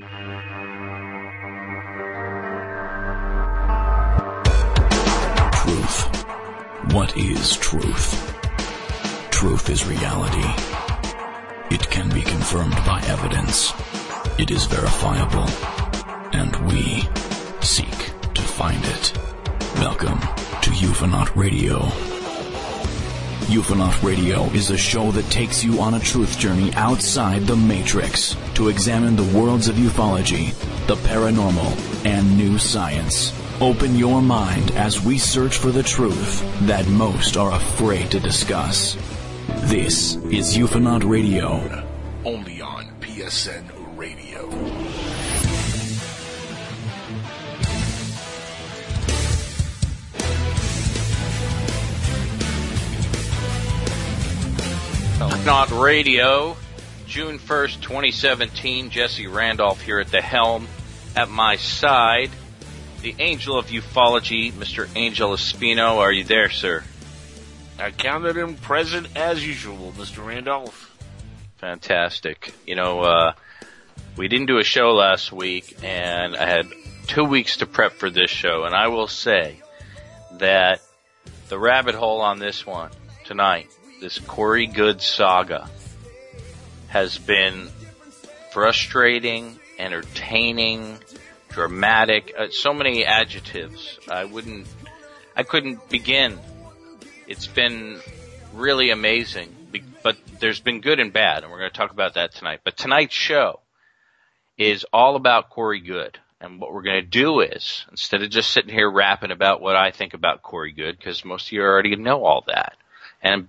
Truth. What is truth? Truth is reality. It can be confirmed by evidence. It is verifiable. And we seek to find it. Welcome to Ufonaut Radio. Ufonaut Radio is a show that takes you on a truth journey outside the Matrix to examine the worlds of ufology, the paranormal, and new science. Open your mind as we search for the truth that most are afraid to discuss. This is Ufonaut Radio. Only on PSN Not Radio, June 1st, 2017. Jesse Randolph here at the helm. At my side, the angel of ufology, Mr. Angel Espino. Are you there, sir? I counted him present as usual, Mr. Randolph. Fantastic. You know, uh, we didn't do a show last week, and I had two weeks to prep for this show, and I will say that the rabbit hole on this one tonight, this Corey Goode saga, has been frustrating, entertaining, dramatic, uh, so many adjectives. I wouldn't, I couldn't begin. It's been really amazing, but there's been good and bad, and we're going to talk about that tonight. But tonight's show is all about Corey Goode. And what we're going to do is, instead of just sitting here rapping about what I think about Corey Goode, because most of you already know all that. And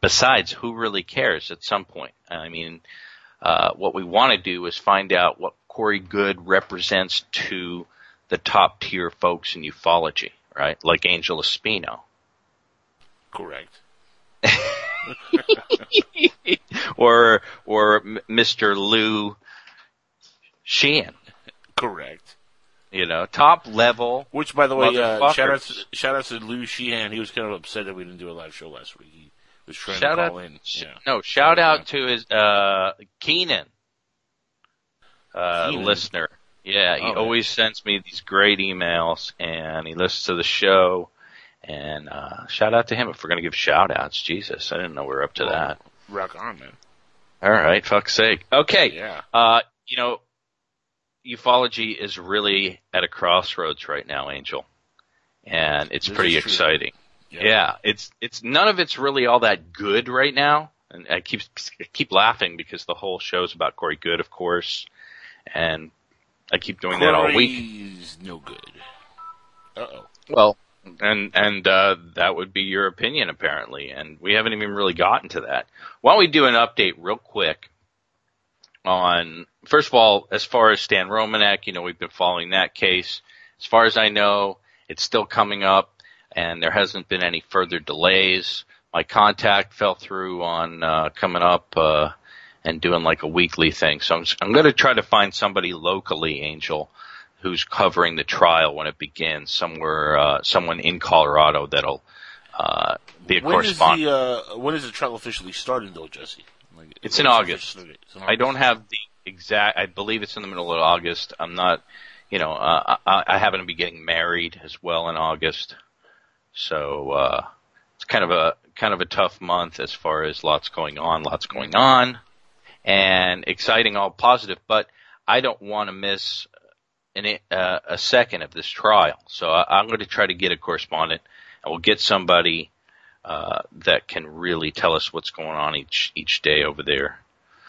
besides, who really cares at some point? I mean, uh, what we want to do is find out what Corey Goode represents to the top tier folks in ufology, right? Like Angel Espino. Correct. or, or Mr. Lou Sheehan. Correct. You know, top level. Which, by the way, uh, shout out to, shout out to Lou Sheehan. He was kind of upset that we didn't do a live show last week. He was trying Shout to out, in. Yeah. no, shout out to his, uh, Keenan, uh, Keenan? listener. Yeah, he Oh, yeah. always sends me these great emails and he listens to the show and, uh, shout out to him if we're gonna give shout outs. Jesus, I didn't know we were up to that. Rock on, man. Alright, fuck's sake. Okay. Yeah. Uh, you know, ufology is really at a crossroads right now, Angel. And it's This pretty exciting. Yeah. it's it's none of it's really all that good right now, and I keep I keep laughing because the whole show's about Corey Goode, of course, and I keep doing that all week. Corey's no good. Uh oh. Well, and and uh, that would be your opinion apparently, and we haven't even really gotten to that. Why don't we do an update real quick on first of all, as far as Stan Romanek, you know, we've been following that case. As far as I know, it's still coming up, and there hasn't been any further delays. My contact fell through on uh, coming up uh, and doing like a weekly thing, so I'm I'm going to try to find somebody locally, Angel, who's covering the trial when it begins somewhere, uh, someone in Colorado that'll uh, be a When is correspondent. the uh, when is the trial officially starting, though, Jesse? Like, It's in August. it's in I don't have the exact. I believe it's in the middle of August. I'm not. You know, uh, I, I happen to be getting married as well in August, so uh, it's kind of a kind of a tough month as far as lots going on, lots going on, and exciting, all positive. But I don't want to miss an, uh, a second of this trial, so I, I'm going to try to get a correspondent, and we'll get somebody uh, that can really tell us what's going on each each day over there.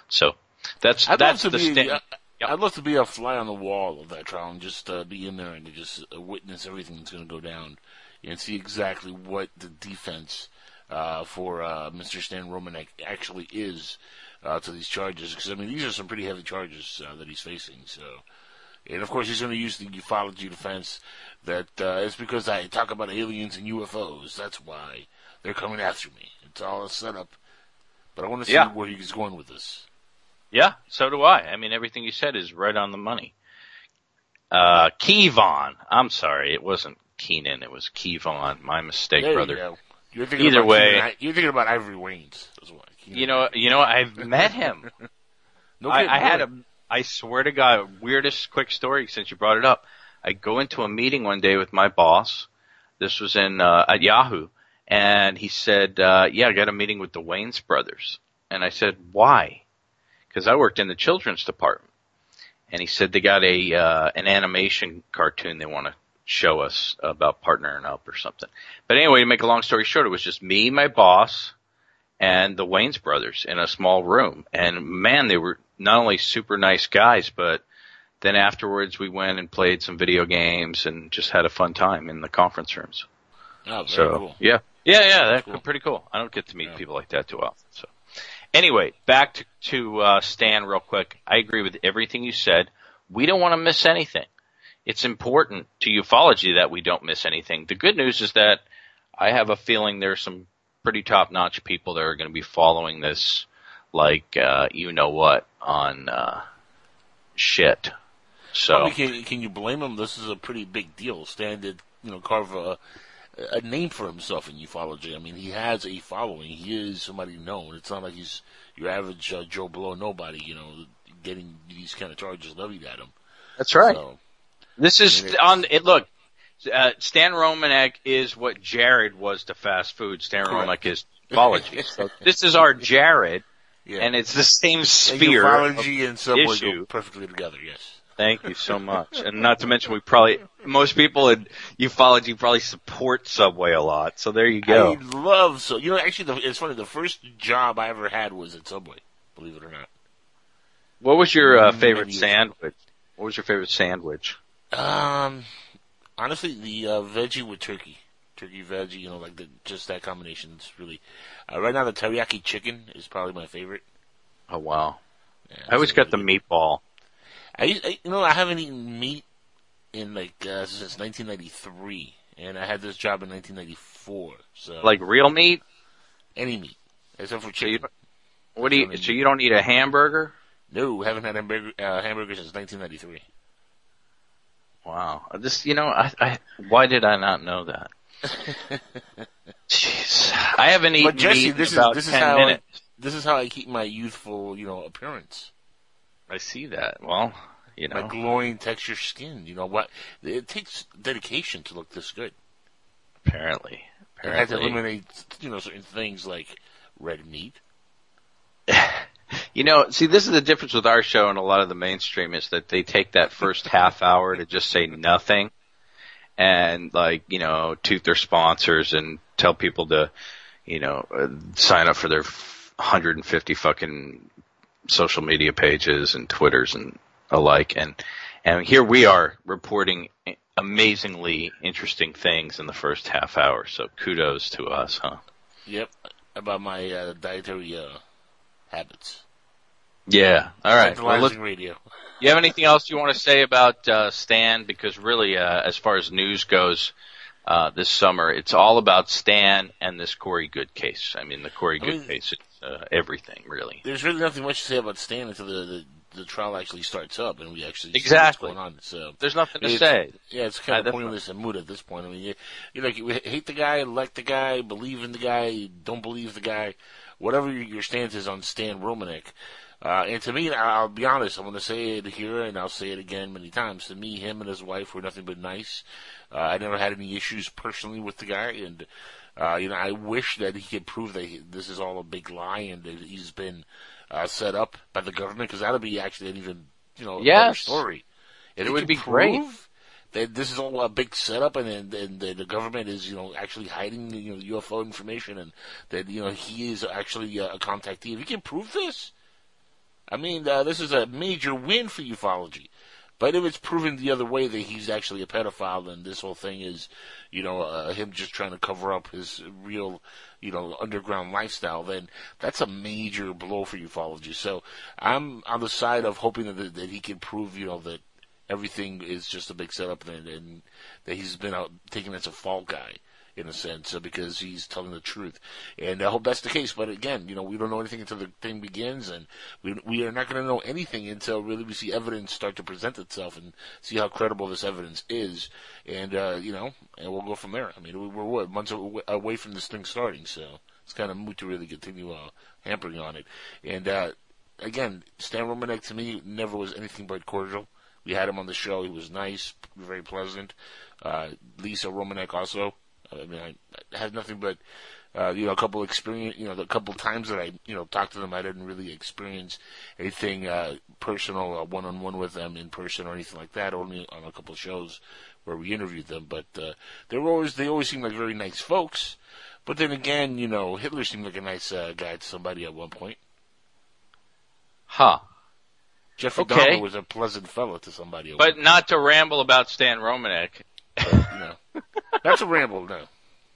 So that's I'd that's the be. stand. I- I'd love to be a fly on the wall of that trial and just uh, be in there and just uh, witness everything that's going to go down and see exactly what the defense uh, for uh, Mr. Stan Romanek actually is uh, to these charges. Because I mean, these are some pretty heavy charges uh, that he's facing. So, and of course, he's going to use the ufology defense that uh, it's because I talk about aliens and UFOs. That's why they're coming after me. It's all a setup. But I want to see Yeah. where he's going with this. Yeah, so do I. I mean, everything you said is right on the money. Uh, Kevon. I'm sorry, it wasn't Keenan. It was Kevon. My mistake, There brother. you. You're thinking Either about way- Keenan- you're thinking about Ivory Wayans. That's why. Keenan- You know, you know, I've met him. no I, I had a, I swear to God, weirdest quick story since you brought it up. I go into a meeting one day with my boss. This was in uh, at Yahoo, and he said, uh, "Yeah, I got a meeting with the Wayans brothers." And I said, "Why?" Because I worked in the children's department, and he said they got a uh, an animation cartoon they want to show us about partnering up or something. But anyway, to make a long story short, it was just me, my boss, and the Wayans brothers in a small room. And man, they were not only super nice guys, but then afterwards we went and played some video games and just had a fun time in the conference rooms. Oh, very So cool. yeah, yeah, yeah, that's Cool. pretty cool. I don't get to meet Yeah. people like that too often. So anyway, back to, to uh, Stan real quick. I agree with everything you said. We don't want to miss anything. It's important to ufology that we don't miss anything. The good news is that I have a feeling there's some pretty top notch people that are going to be following this, like uh, you know what on uh, shit. So I mean, can, can you blame him? This is a pretty big deal. Stan did, you know, carve a, a name for himself in ufology. I mean, he has a following. He is somebody known. It's not like he's your average uh, Joe Blow nobody, you know, getting these kind of charges levied at him. that's right. So, This is on it. Look, uh, Stan Romanek is what Jared was to fast food. Stan Correct. Romanek is ufology. so this is our Jared, yeah. and it's the same sphere. ufology and Subway go perfectly together, yes. Thank you so much. And not to mention, we probably most people in ufology probably support Subway a lot. So there you go. I love so. You know, actually, the, it's funny. The first job I ever had was at Subway. Believe it or not. What was your uh, favorite sandwich? What was your favorite sandwich? Um, honestly, the uh, veggie with turkey, turkey veggie. You know, like the just that combination is really. Uh, right now, the teriyaki chicken is probably my favorite. Oh wow! Yeah, I always got the really meatball. I, I, you know, I haven't eaten meat in like uh, since 1993, and I had this job in 1994. So Like real meat? any meat except for So you. What do you? So you don't eat a hamburger? No, haven't had hamburger uh, hamburger since 1993. Wow. This, you know, I, I, why did I not know that? Jeez. I haven't eaten But Jesse, this in about is this is 10 how minutes. I, this is how I keep my youthful, you know, appearance. I see that. Well, you know, My glowing texture skin. You know what? It takes dedication to look this good. apparently, apparently, I had to eliminate, you know, certain things like red meat. You know, see, this is the difference with our show and a lot of the mainstream is that they take that first half hour to just say nothing and like, you know, toot their sponsors and tell people to, you know, sign up for their 150 fucking social media pages and Twitters and alike. And, and here we are reporting amazingly interesting things in the first half hour. So kudos to us, huh? Yep, about my uh, dietary uh, habits. Yeah. All right. Well, let's, radio. You have anything else you want to say about uh, Stan? Because really, uh, as far as news goes, uh, this summer, it's all about Stan and this Corey Goode case. I mean, the Corey I Good mean- case is uh, everything, really. There's really nothing much to say about Stan until the, the the trial actually starts up and we actually Exactly. see what's going on. So There's nothing to It's- say. Yeah, it's kind of pointless and moot at this point. I mean, you, you like you hate the guy, like the guy, believe in the guy, don't believe the guy, whatever your, your stance is on Stan Romanek. Uh, and to me, I'll be honest, I'm going to say it here and I'll say it again many times. To me, him and his wife were nothing but nice. Uh, I never had any issues personally with the guy, and uh, you know, I wish that he could prove that he, this is all a big lie and that he's been uh, set up by the government, because that would be actually an even you know better Yes. story. If It would be great. That this is all a big setup, and and, and the, the government is you know actually hiding you know UFO information, and that you know he is actually a contactee. If he can prove this, I mean, uh, this is a major win for ufology. But if it's proven the other way that he's actually a pedophile then this whole thing is, you know, uh, him just trying to cover up his real, you know, underground lifestyle, then that's a major blow for ufology. So I'm on the side of hoping that, that he can prove, you know, that everything is just a big setup and, and that he's been out taken as a fall guy in a sense uh, because he's telling the truth. And I hope that's the case. But again, you know, we don't know anything until the thing begins, and we we are not going to know anything until really we see evidence start to present itself and see how credible this evidence is. And uh, you know, and we'll go from there. I mean, we- we're what months away from this thing starting, so it's kind of moot to really continue uh, hampering on it. And uh, again, Stan Romanek to me never was anything but cordial. We had him on the show. He was nice, very pleasant. Uh, Lisa Romanek also. I mean, I, I had nothing but uh, you know, a couple experience, you know, the couple times that I, you know, talked to them, I didn't really experience anything uh, personal, uh, one-on-one with them in person or anything like that. Only on a couple shows where we interviewed them, but uh, they were always they always seemed like very nice folks. But then again, you know, Hitler seemed like a nice uh, guy to somebody at one point. Huh. Jeffrey Okay. Dahmer was a pleasant fellow to somebody. At But not to ramble about Stan Romanek. point, you know, that's a ramble. No,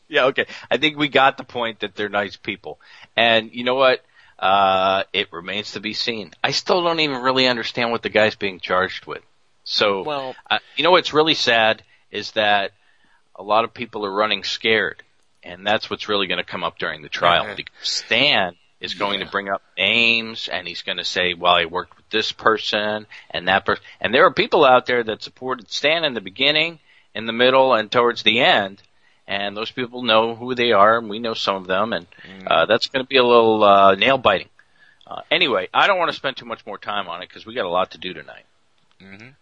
Yeah, okay. I think we got the point that they're nice people. And you know what? Uh, it remains to be seen. I still don't even really understand what the guy's being charged with. So, Well- uh, you know what's really sad is that a lot of people are running scared. And that's what's really going to come up during the trial. Because Stan is going to bring up names and he's going to say, well, I worked with this person and that person. And there are people out there that supported Stan in the beginning, in the middle, and towards the end and those people know who they are, and we know some of them, and uh, that's going to be a little uh, nail biting. Uh, anyway, I don't want to spend too much more time on it because we got a lot to do tonight. Mhm.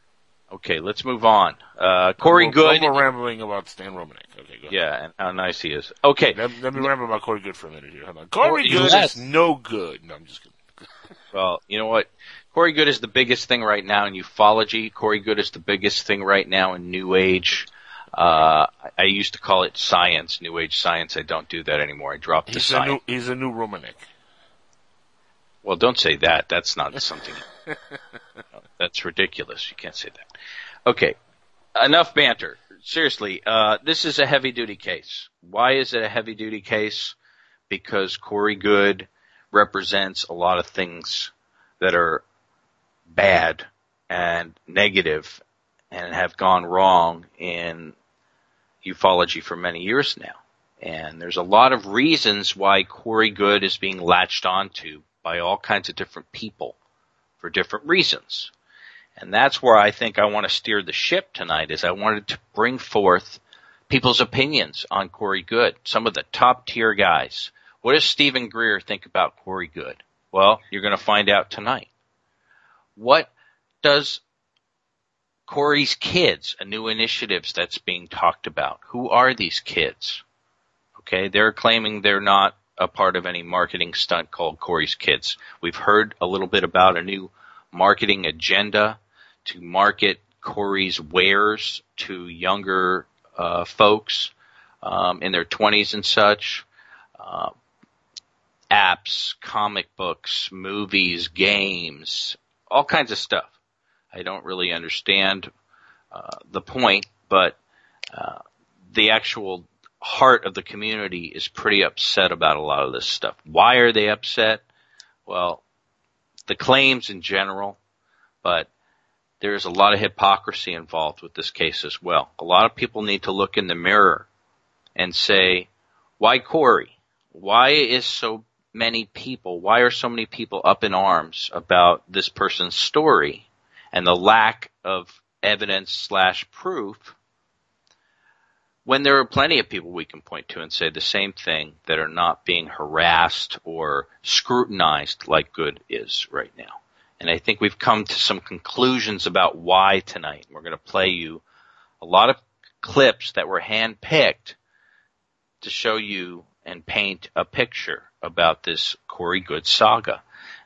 Okay, let's move on. Uh, Corey more- Good, more rambling about Stan Romanek. Okay, go ahead. yeah, and how nice he is. Okay, Let, let me ramble about Corey Goode for a minute here. Hold on. Corey Corey- Good yes. is no good. No, I'm just kidding. well, you know what? Corey Goode is the biggest thing right now in ufology. Corey Goode is the biggest thing right now in New Age. Uh, I- used to call it science, New Age science. I don't do that anymore. I dropped the He's a science. new he's a new Romanek. Well, don't say that. That's not something. That's ridiculous. You can't say that. Okay. Enough banter. Seriously, uh, this is a heavy duty case. Why is it a heavy duty case? Because Corey Goode represents a lot of things that are bad and negative and have gone wrong in ufology for many years now. And there's a lot of reasons why Corey Goode is being latched onto by all kinds of different people for different reasons. And that's where I think I want to steer the ship tonight is I wanted to bring forth people's opinions on Corey Goode, some of the top tier guys. What does Stephen Greer think about Corey Goode? Well, you're going to find out tonight. What does Corey's kids, a new initiatives that's being talked about? Who are these kids? Okay, they're claiming they're not a part of any marketing stunt called Corey's Kids. We've heard a little bit about a new marketing agenda to market Corey's wares to younger uh, folks um, in their 20s and such. Uh, apps, comic books, movies, games, all kinds of stuff. I don't really understand uh, the point, but uh, the actual heart of the community is pretty upset about a lot of this stuff. Why are they upset? Well, the claims in general, but there's a lot of hypocrisy involved with this case as well. A lot of people need to look in the mirror and say, why Corey? Why is so many people, why are so many people up in arms about this person's story and the lack of evidence slash proof when there are plenty of people we can point to and say the same thing that are not being harassed or scrutinized like Goode is right now. And I think we've come to some conclusions about why tonight. We're going to play you a lot of clips that were handpicked to show you and paint a picture about this Corey Goode saga.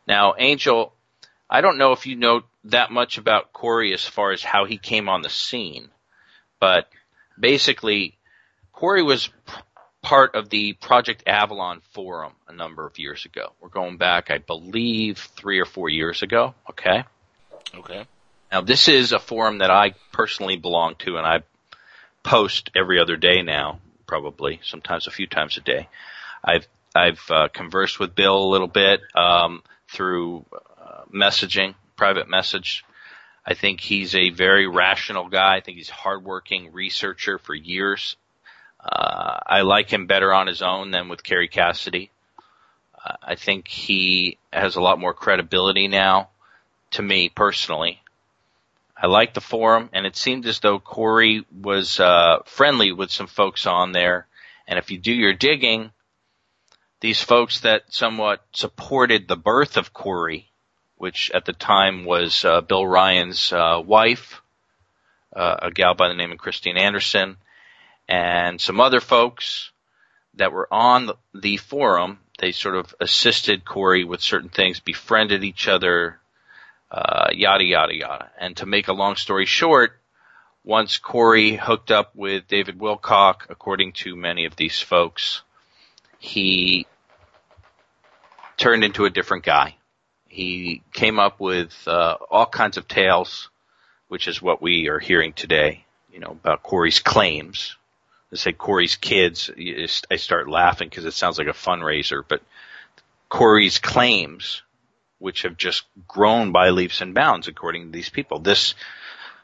Now, Angel, I don't know if you know that much about Corey as far as how he came on the scene, but basically, Corey was part of the Project Avalon forum a number of years ago. We're going back, I believe, three or four years ago. Okay. Okay. Now, this is a forum that I personally belong to, and I post every other day now, probably sometimes a few times a day. I've I've uh, conversed with Bill a little bit um, through uh, messaging, private message. I think he's a very rational guy. I think he's a hardworking researcher for years. Uh, I like him better on his own than with Kerry Cassidy. Uh, I think he has a lot more credibility now, to me personally. I like the forum, and it seemed as though Corey was uh, friendly with some folks on there. And if you do your digging, these folks that somewhat supported the birth of Corey which at the time was uh, Bill Ryan's uh, wife, uh, a gal by the name of Christine Anderson, and some other folks that were on the forum. They sort of assisted Corey with certain things, befriended each other, uh, yada yada yada. And to make a long story short, once Corey hooked up with David Wilcock, according to many of these folks, he turned into a different guy. He came up with uh, all kinds of tales, which is what we are hearing today. You know about Corey's claims. They say Corey's kids. I start laughing because it sounds like a fundraiser, but Corey's claims, which have just grown by leaps and bounds, according to these people. This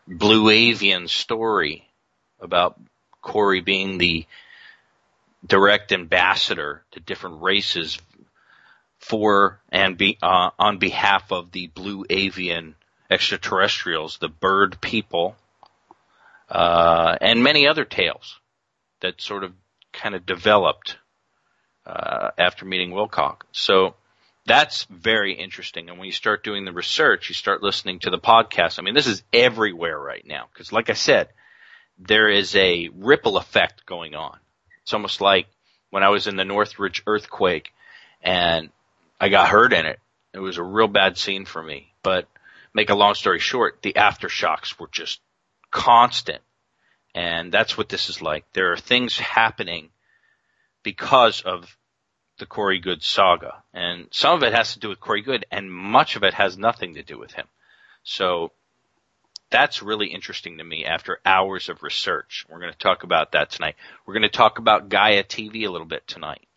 blue avian story about Corey being the direct ambassador to different races for and be uh, on behalf of the blue avian extraterrestrials, the bird people, uh, and many other tales that sort of kind of developed uh, after meeting Wilcock. So that's very interesting. And when you start doing the research, you start listening to the podcast. I mean, this is everywhere right now because, like I said, there is a ripple effect going on. It's almost like when I was in the Northridge earthquake and I got hurt in it. It was a real bad scene for me. But make a long story short, the aftershocks were just constant. And that's what this is like. There are things happening because of the Corey Goode saga. And some of it has to do with Corey Goode, and much of it has nothing to do with him. So that's really interesting to me after hours of research. We're going to talk about that tonight. We're going to talk about Gaia TV a little bit tonight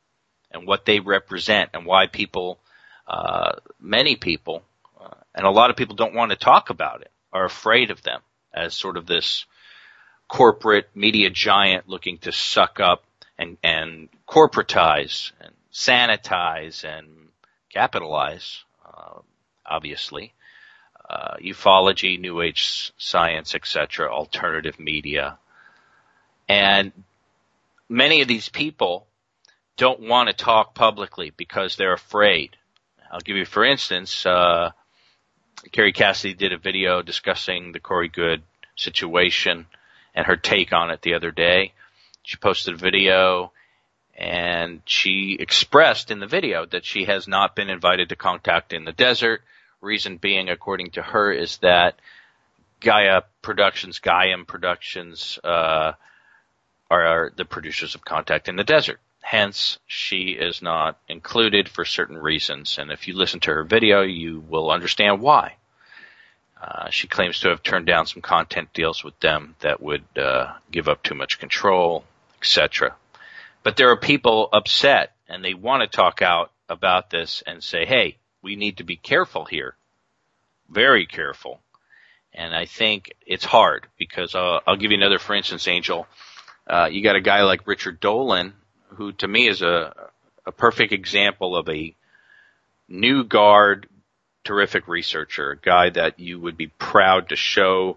and what they represent and why people, uh, many people, uh, and a lot of people don't want to talk about it, are afraid of them as sort of this corporate media giant looking to suck up and, and corporatize and sanitize and capitalize, uh, obviously. Uh, ufology, New Age science, etc., alternative media. And many of these people don't want to talk publicly because they're afraid. I'll give you, for instance, uh, Kerry Cassidy did a video discussing the Corey Goode situation and her take on it the other day. She posted a video and she expressed in the video that she has not been invited to contact in the desert. Reason being, according to her, is that Gaia Productions, Gaiam Productions, uh, are the producers of Contact in the Desert. Hence, she is not included for certain reasons. And if you listen to her video, you will understand why. Uh, she claims to have turned down some content deals with them that would uh, give up too much control, etc. But there are people upset and they want to talk out about this and say, hey, we need to be careful here. Very careful. And I think it's hard because uh, I'll give you another, for instance, Angel. Uh, you got a guy like Richard Dolan who to me is a, a perfect example of a new guard, terrific researcher, a guy that you would be proud to show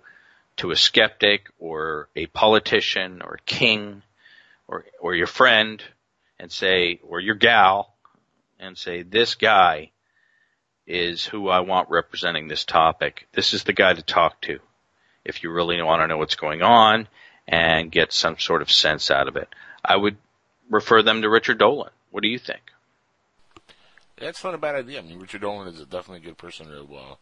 to a skeptic or a politician or king or, or your friend and say, or your gal and say, this guy is who I want representing this topic. This is the guy to talk to if you really want to know what's going on and get some sort of sense out of it. I would refer them to Richard Dolan. What do you think? That's not a bad idea. I mean, Richard Dolan is a definitely a good person to. Uh,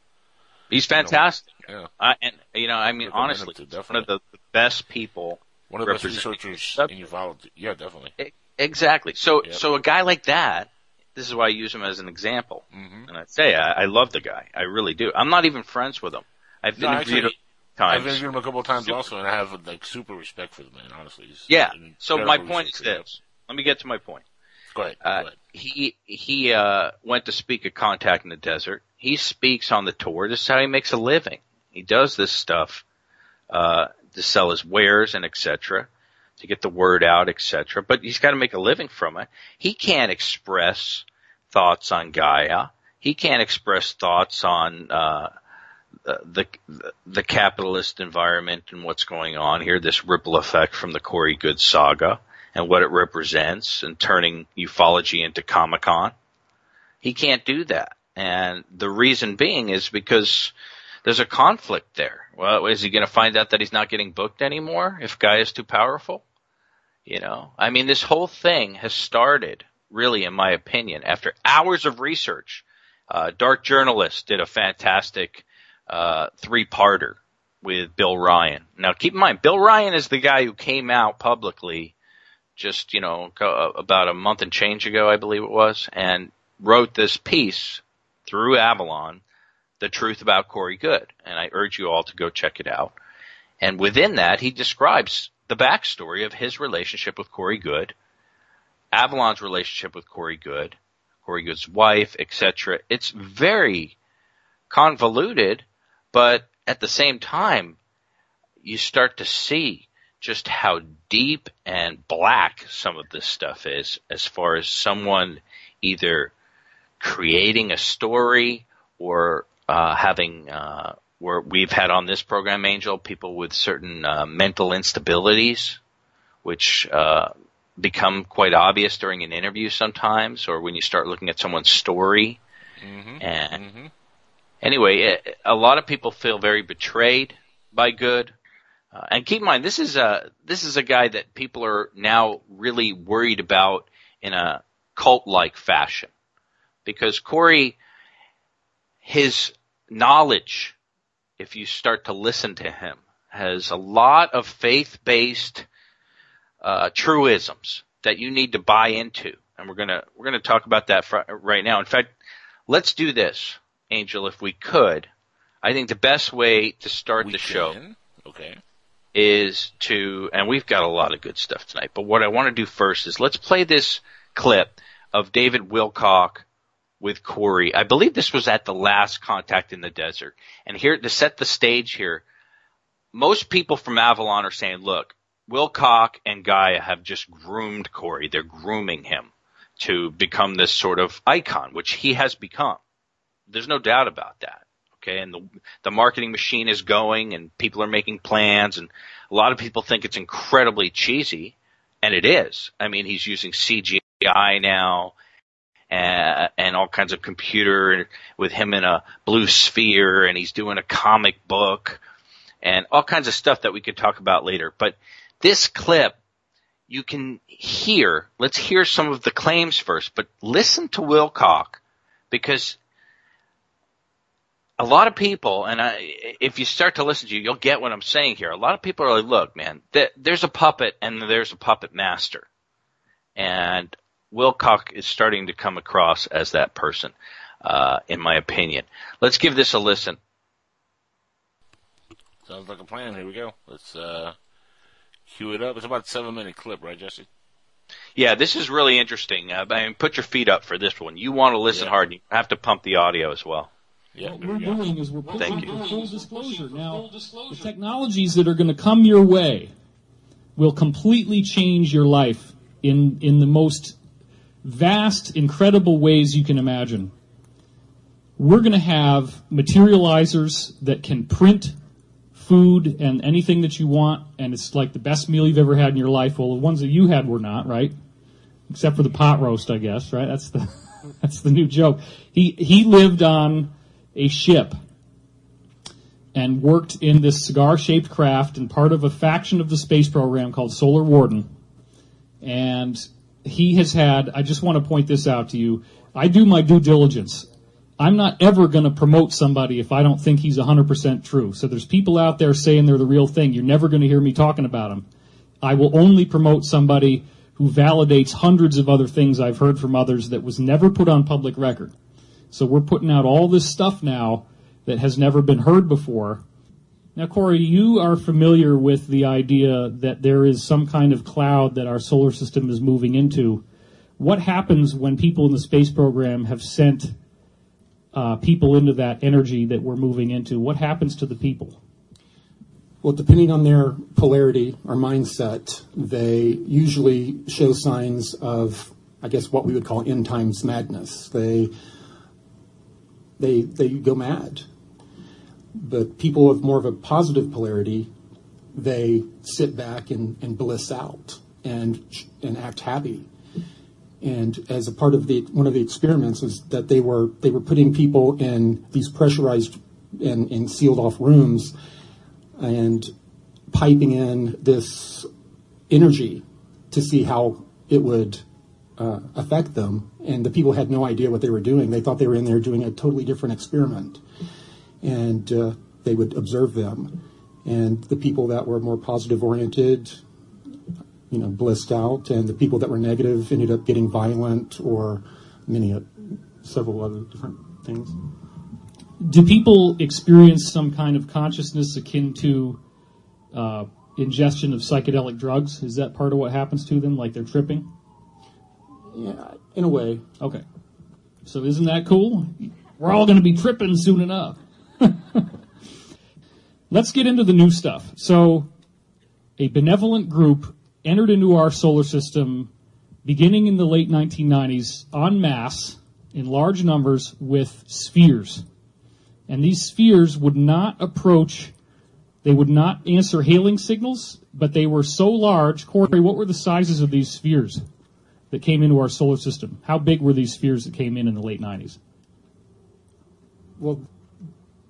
He's fantastic. You know, yeah. Uh, and you know, I mean, honestly, to, one of the, the best people. One of the best researchers in ufology. Yeah, definitely. Exactly. So, yep. so a guy like that. This is why I use him as an example. Mm-hmm. And I say I, I love the guy. I really do. I'm not even friends with him. I've no, interviewed actually, Times. I've interviewed him a couple of times super. also, and I have like super respect for the man. Honestly, He's yeah. So my point is this: let me get to my point. Go ahead. Uh, Go ahead. He he uh, went to speak at Contact in the Desert. He speaks on the tour. This is how he makes a living. He does this stuff uh, to sell his wares and etc. To get the word out, etc. But he's got to make a living from it. He can't express thoughts on Gaia. He can't express thoughts on uh, the the capitalist environment and what's going on here. This ripple effect from the Corey Goode saga and what it represents and turning ufology into Comic Con. He can't do that. And the reason being is because there's a conflict there. Well, is he going to find out that he's not getting booked anymore if Gaia is too powerful? You know, I mean, this whole thing has started, really, in my opinion, after hours of research. Uh, Dark Journalist did a fantastic uh, three-parter with Bill Ryan. Now, keep in mind, Bill Ryan is the guy who came out publicly just, you know, about a month and change ago, I believe it was, and wrote this piece through Avalon, The Truth About Corey Goode. And I urge you all to go check it out. And within that, he describes the backstory of his relationship with Corey Goode, Avalon's relationship with Corey Goode, Corey Goode's wife, etc. It's very convoluted, but at the same time, you start to see just how deep and black some of this stuff is as far as someone either creating a story or uh, having uh, where we've had on this program, Angel, people with certain uh, mental instabilities, which uh, become quite obvious during an interview sometimes, or when you start looking at someone's story. Mm-hmm. And mm-hmm. anyway, a lot of people feel very betrayed by Goode. Uh, and keep in mind, this is a this is a guy that people are now really worried about in a cult-like fashion, because Corey, his knowledge if you start to listen to him, has a lot of faith-based uh, truisms that you need to buy into, and we're gonna we're gonna talk about that fr- right now. In fact, let's do this, Angel, if we could. I think the best way to start we the can. show, okay, is to, and we've got a lot of good stuff tonight. But what I want to do first is let's play this clip of David Wilcock with Corey. I believe this was at the last contact in the desert. And here to set the stage here, most people from Avalon are saying, look, Wilcock and Gaia have just groomed Corey. They're grooming him to become this sort of icon, which he has become. There's no doubt about that. Okay. And the, the marketing machine is going and people are making plans and a lot of people think it's incredibly cheesy and it is. I mean, he's using CGI now and, and all kinds of computer with him in a blue sphere and he's doing a comic book and all kinds of stuff that we could talk about later. But this clip, you can hear, let's hear some of the claims first, but listen to Wilcock because a lot of people, and I, if you start to listen to you, you'll get what I'm saying here. A lot of people are like, look, man, th- there's a puppet and there's a puppet master. And Wilcock is starting to come across as that person, uh, in my opinion. Let's give this a listen. Sounds like a plan. Here we go. Let's uh, cue it up. It's about a seven minute clip, right, Jesse? Yeah, this is really interesting. Uh, I mean, put your feet up for this one. You want to listen Yeah. hard. You have to pump the audio as well. Yeah. What we're we doing is we're pushing Thank you. for full disclosure. Now, the technologies that are going to come your way will completely change your life in in the most vast, incredible ways you can imagine. We're going to have materializers that can print food and anything that you want, and it's like the best meal you've ever had in your life. Well, the ones that you had were not, right? Except for the pot roast, I guess, right? That's the that's the new joke. He he lived on a ship and worked in this cigar-shaped craft and part of a faction of the space program called Solar Warden. And he has had, I just want to point this out to you. I do my due diligence. I'm not ever going to promote somebody if I don't think he's 100% true. So there's people out there saying they're the real thing. You're never going to hear me talking about them. I will only promote somebody who validates hundreds of other things I've heard from others that was never put on public record. So we're putting out all this stuff now that has never been heard before. Now, Corey, you are familiar with the idea that there is some kind of cloud that our solar system is moving into. What happens when people in the space program have sent uh, people into that energy that we're moving into? What happens to the people? Well, depending on their polarity or mindset, they usually show signs of, I guess, what we would call end times madness. They they they go mad. But people with more of a positive polarity, they sit back and, and bliss out and and act happy. And as a part of the one of the experiments was that they were they were putting people in these pressurized and, and sealed off rooms and piping in this energy to see how it would uh, affect them. And the people had no idea what they were doing. They thought they were in there doing a totally different experiment. And uh, they would observe them. And the people that were more positive oriented, you know, blissed out. And the people that were negative ended up getting violent or many, uh, several other different things. Do people experience some kind of consciousness akin to uh, ingestion of psychedelic drugs? Is that part of what happens to them, like they're tripping? Yeah, in a way. Okay. So isn't that cool? We're all going to be tripping soon enough. Let's get into the new stuff. So, a benevolent group entered into our solar system beginning in the late 1990s en masse in large numbers with spheres. And these spheres would not approach, they would not answer hailing signals, but they were so large. Corey, what were the sizes of these spheres that came into our solar system? How big were these spheres that came in in the late 90s? Well,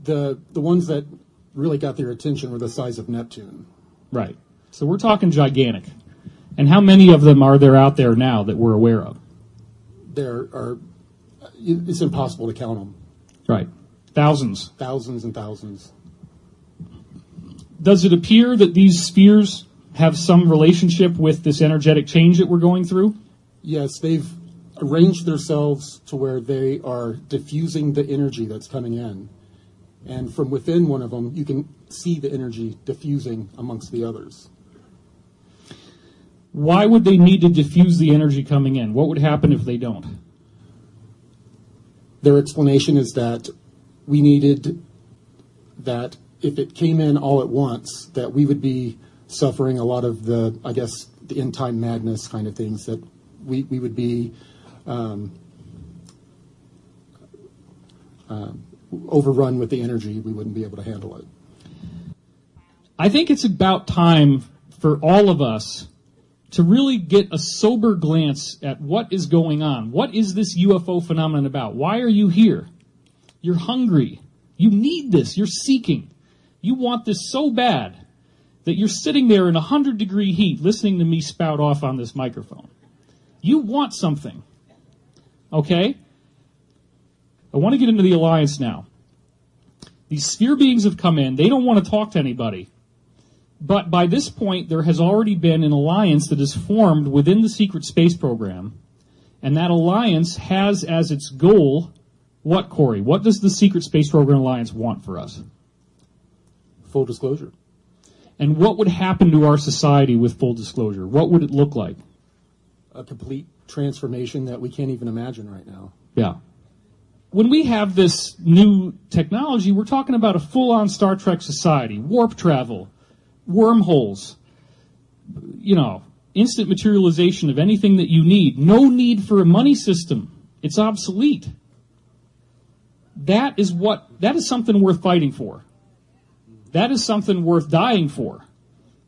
the the ones that really got their attention were the size of Neptune. Right. So we're talking gigantic. And how many of them are there out there now that we're aware of? There are, it's impossible to count them. Right. Thousands. Thousands and thousands. Does it appear that these spheres have some relationship with this energetic change that we're going through? Yes, they've arranged themselves to where they are diffusing the energy that's coming in. And from within one of them, you can see the energy diffusing amongst the others. Why would they need to diffuse the energy coming in? What would happen if they don't? Their explanation is that we needed that if it came in all at once, that we would be suffering a lot of the, I guess, the end time madness kind of things, that we, we would be um, uh, overrun with the energy, we wouldn't be able to handle it. I think it's about time for all of us to really get a sober glance at what is going on. What is this UFO phenomenon about? Why are you here? You're hungry. You need this. You're seeking. You want this so bad that you're sitting there in 100 degree heat listening to me spout off on this microphone. You want something. Okay? I want to get into the alliance now. These sphere beings have come in. They don't want to talk to anybody. But by this point, there has already been an alliance that is formed within the secret space program. And that alliance has as its goal what, Corey? What does the secret space program alliance want for us? Full disclosure. And what would happen to our society with full disclosure? What would it look like? A complete transformation that we can't even imagine right now. Yeah when we have this new technology, we're talking about a full on Star Trek society, warp travel, wormholes, you know, instant materialization of anything that you need. No need for a money system. It's obsolete. That is what, that is something worth fighting for. That is something worth dying for.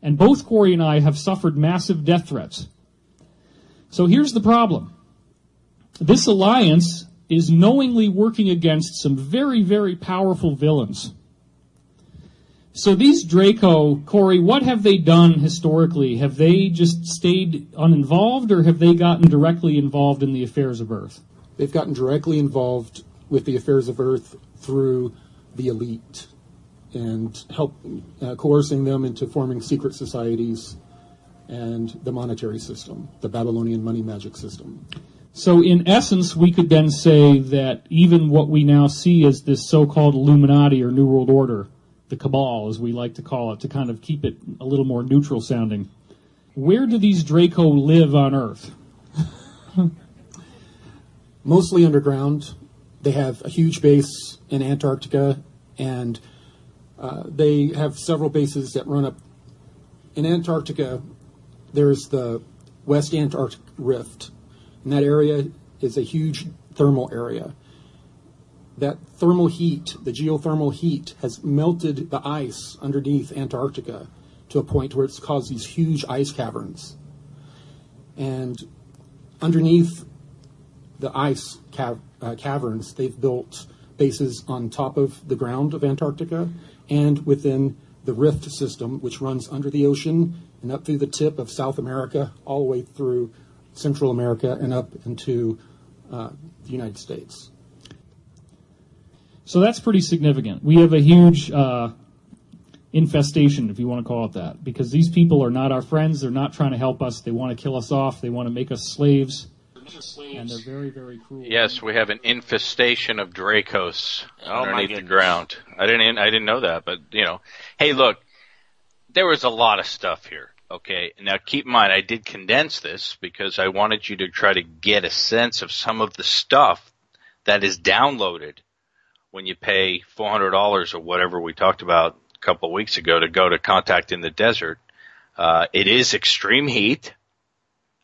And both Corey and I have suffered massive death threats. So here's the problem. This alliance is knowingly working against some very, very powerful villains. So these Draco, Corey, what have they done historically? Have they just stayed uninvolved or have they gotten directly involved in the affairs of Earth? They've gotten directly involved with the affairs of Earth through the elite and help uh, coercing them into forming secret societies and the monetary system, the Babylonian money magic system. So in essence, we could then say that even what we now see as this so-called Illuminati or New World Order, the cabal as we like to call it, to kind of keep it a little more neutral sounding, where do these Draco live on Earth? Mostly underground. They have a huge base in Antarctica, and uh, they have several bases that run up. In Antarctica, there's the West Antarctic Rift, and that area is a huge thermal area. That thermal heat, the geothermal heat, has melted the ice underneath Antarctica to a point where it's caused these huge ice caverns. And underneath the ice uh, caverns, they've built bases on top of the ground of Antarctica and within the rift system, which runs under the ocean and up through the tip of South America, all the way through Central America and up into uh, the United States. So that's pretty significant. We have a huge uh, infestation, if you want to call it that, because these people are not our friends. They're not trying to help us. They want to kill us off. They want to make us slaves. And they're very, very cruel. Yes, we have an infestation of Dracos Oh, underneath the ground. I didn't, I didn't know that, but you know, hey, look, there was a lot of stuff here. Okay, now keep in mind, I did condense this because I wanted you to try to get a sense of some of the stuff that is downloaded when you pay four hundred dollars or whatever we talked about a couple of weeks ago to go to Contact in the Desert. Uh, it is extreme heat.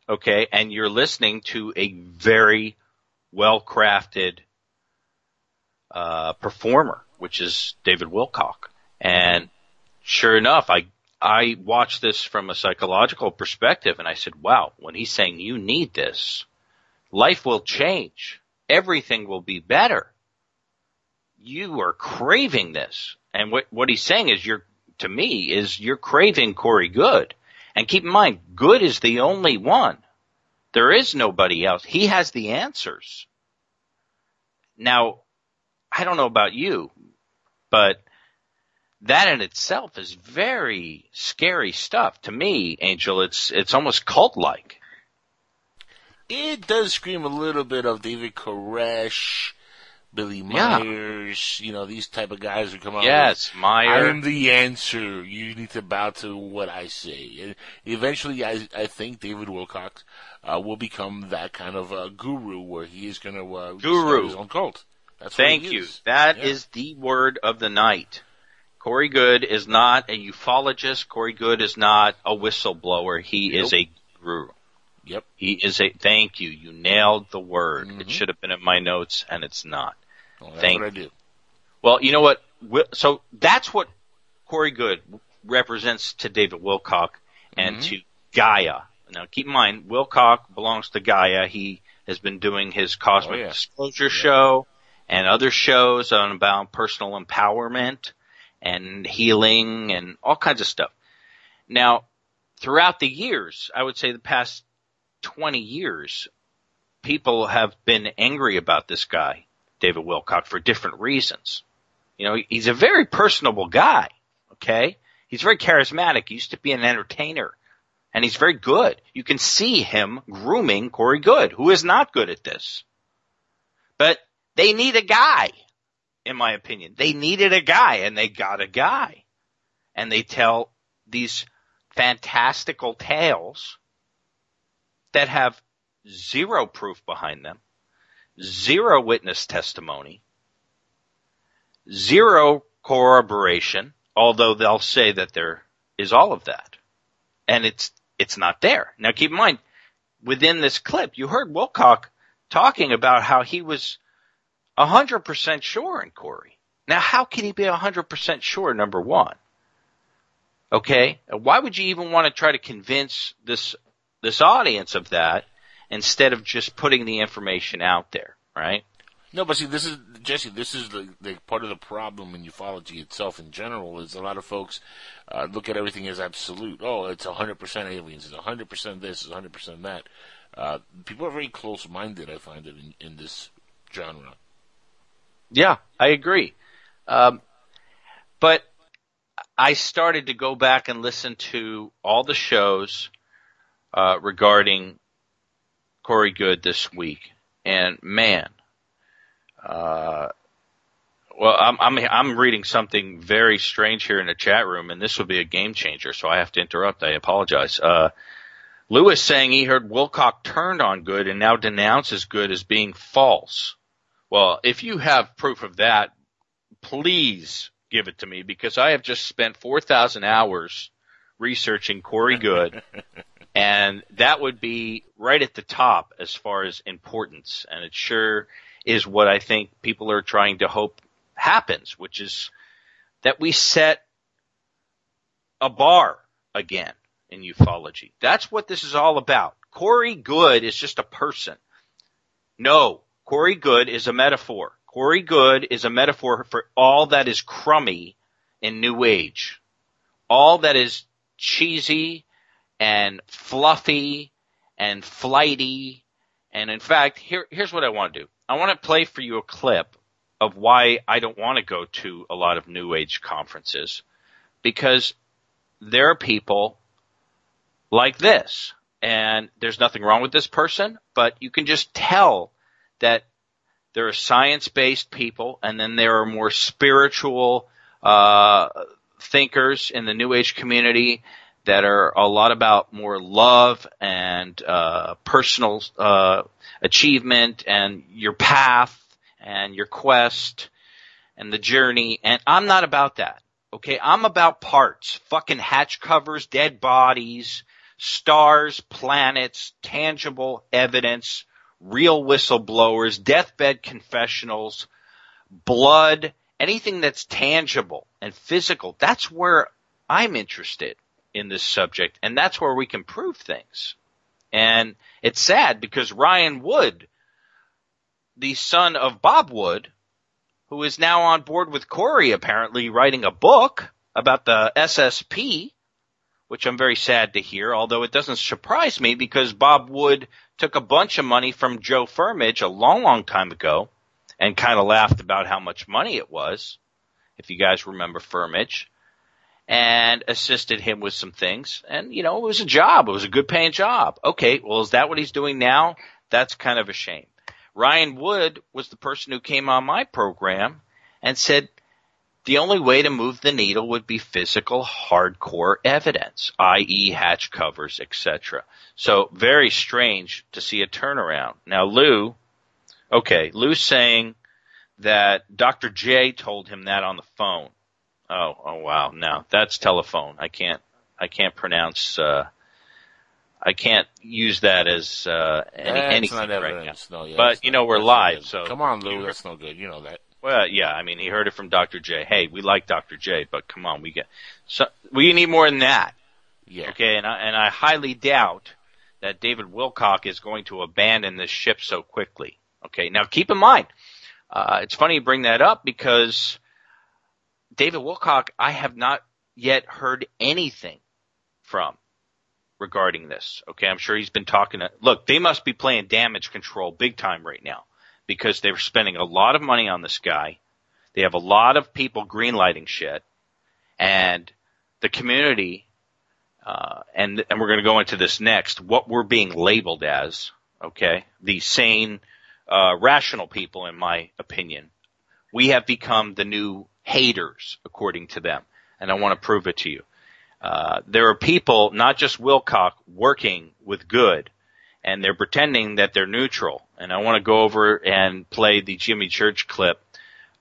Okay, and you're listening to a very well crafted uh, performer, which is David Wilcock. And sure enough, I I watched this from a psychological perspective, and I said, "Wow!" When he's saying you need this, life will change, everything will be better. You are craving this, and what what he's saying is you're to me is you're craving Corey Goode, and keep in mind, Goode is the only one. There is nobody else. He has the answers. Now, I don't know about you, but that in itself is very scary stuff. To me, Angel, it's it's almost cult like. It does scream a little bit of David Koresh, Billy Meier, Yeah. You know, these type of guys who come out. Yes, with, Meier. I am the answer. You need to bow to what I say. And eventually, I, I think David Wilcock uh, will become that kind of uh, guru where he is going to uh, Guru. his own cult. That's what Thank you. is. That is Yeah. the word of the night. Corey Goode is not a ufologist. Corey Goode is not a whistleblower. He is a guru. Yep. He is a, thank you. You nailed the word. Mhm. It should have been in my notes and it's not. Well, that's Thank what I do. Well, you know what? So that's what Corey Goode represents to David Wilcock and Mhm. to Gaia. Now keep in mind, Wilcock belongs to Gaia. He has been doing his Cosmic Oh, yeah. Disclosure show and other shows on about personal empowerment and healing and all kinds of stuff. Now, throughout the years, I would say the past 20 years, people have been angry about this guy, David Wilcock, for different reasons. You know, he's a very personable guy, okay? He's very charismatic. He used to be an entertainer. And he's very good. You can see him grooming Corey Goode, who is not good at this. But they need a guy, in my opinion. They needed a guy, and they got a guy. And they tell these fantastical tales that have zero proof behind them, zero witness testimony, zero corroboration, although they'll say that there is all of that. And it's, it's not there. Now keep in mind, within this clip, you heard Wilcock talking about how he was a hundred percent sure in Corey. Now how can he be a hundred percent sure, number one? Okay? Why would you even want to try to convince this, this audience of that instead of just putting the information out there, right? No, but see, this is Jesse. This is the, the part of the problem in ufology itself in general. Is a lot of folks uh, look at everything as absolute. Oh, it's hundred percent aliens. It's hundred percent this. It's hundred percent that. Uh, people are very close-minded. I find it in, in this genre. Yeah, I agree. Um, but I started to go back and listen to all the shows uh, regarding Corey Goode this week, and man, uh, well, I'm I'm I'm reading something very strange here in the chat room, and this will be a game changer, so I have to interrupt. I apologize. Uh, Lewis saying he heard Wilcock turned on Goode and now denounces Goode as being false. Well, if you have proof of that, please give it to me because I have just spent 4,000 hours researching Corey Goode and that would be right at the top as far as importance. And it sure is what I think people are trying to hope happens, which is that we set a bar again in ufology. That's what this is all about. Corey Goode is just a person. No, Corey Goode is a metaphor. Corey Goode is a metaphor for all that is crummy in New Age. All that is cheesy and fluffy and flighty. And in fact, here, here's what I want to do. I want to play for you a clip of why I don't want to go to a lot of New Age conferences because there are people like this and there's nothing wrong with this person, but you can just tell that there are science-based people and then there are more spiritual, uh, thinkers in the New Age community that are a lot about more love and uh, personal uh, achievement and your path and your quest and the journey. And I'm not about that. Okay, I'm about parts, fucking hatch covers, dead bodies, stars, planets, tangible evidence, real whistleblowers, deathbed confessionals, blood, anything that's tangible and physical. That's where I'm interested in this subject, and that's where we can prove things. And it's sad because Ryan Wood, the son of Bob Wood, who is now on board with Corey apparently writing a book about the SSP, which I'm very sad to hear, although it doesn't surprise me because Bob Wood took a bunch of money from Joe Firmage a long, long time ago and kind of laughed about how much money it was, if you guys remember Firmage, and assisted him with some things. And, you know, it was a job. It was a good paying job. Okay, well, is that what he's doing now? That's kind of a shame. Ryan Wood was the person who came on my program and said the only way to move the needle would be physical hardcore evidence, i.e. hatch covers, etc. So very strange to see a turnaround. Now Lou, okay, Lou's saying that Dr. J told him that on the phone. Oh, oh wow, Now that's telephone. I can't, I can't pronounce, uh, I can't use that as uh, any, That's anything not right now. evidence. No, yeah, but you know we're live, so come on, Lou, that's no good. You know that. Well, yeah, I mean he heard it from Dr. J. Hey, we like Dr. J, but come on, we get so we need more than that. Yeah. Okay, and I, and I highly doubt that David Wilcock is going to abandon this ship so quickly. Okay, now keep in mind, uh, it's funny you bring that up because David Wilcock, I have not yet heard anything from regarding this. Okay, I'm sure he's been talking to, look, they must be playing damage control big time right now because they're spending a lot of money on this guy. They have a lot of people greenlighting shit and the community, uh, and, and we're going to go into this next, what we're being labeled as, okay, the sane, uh, rational people in my opinion, we have become the new haters according to them. And I want to prove it to you. Uh, there are people, not just Wilcock, working with Goode, and they're pretending that they're neutral. And I want to go over and play the Jimmy Church clip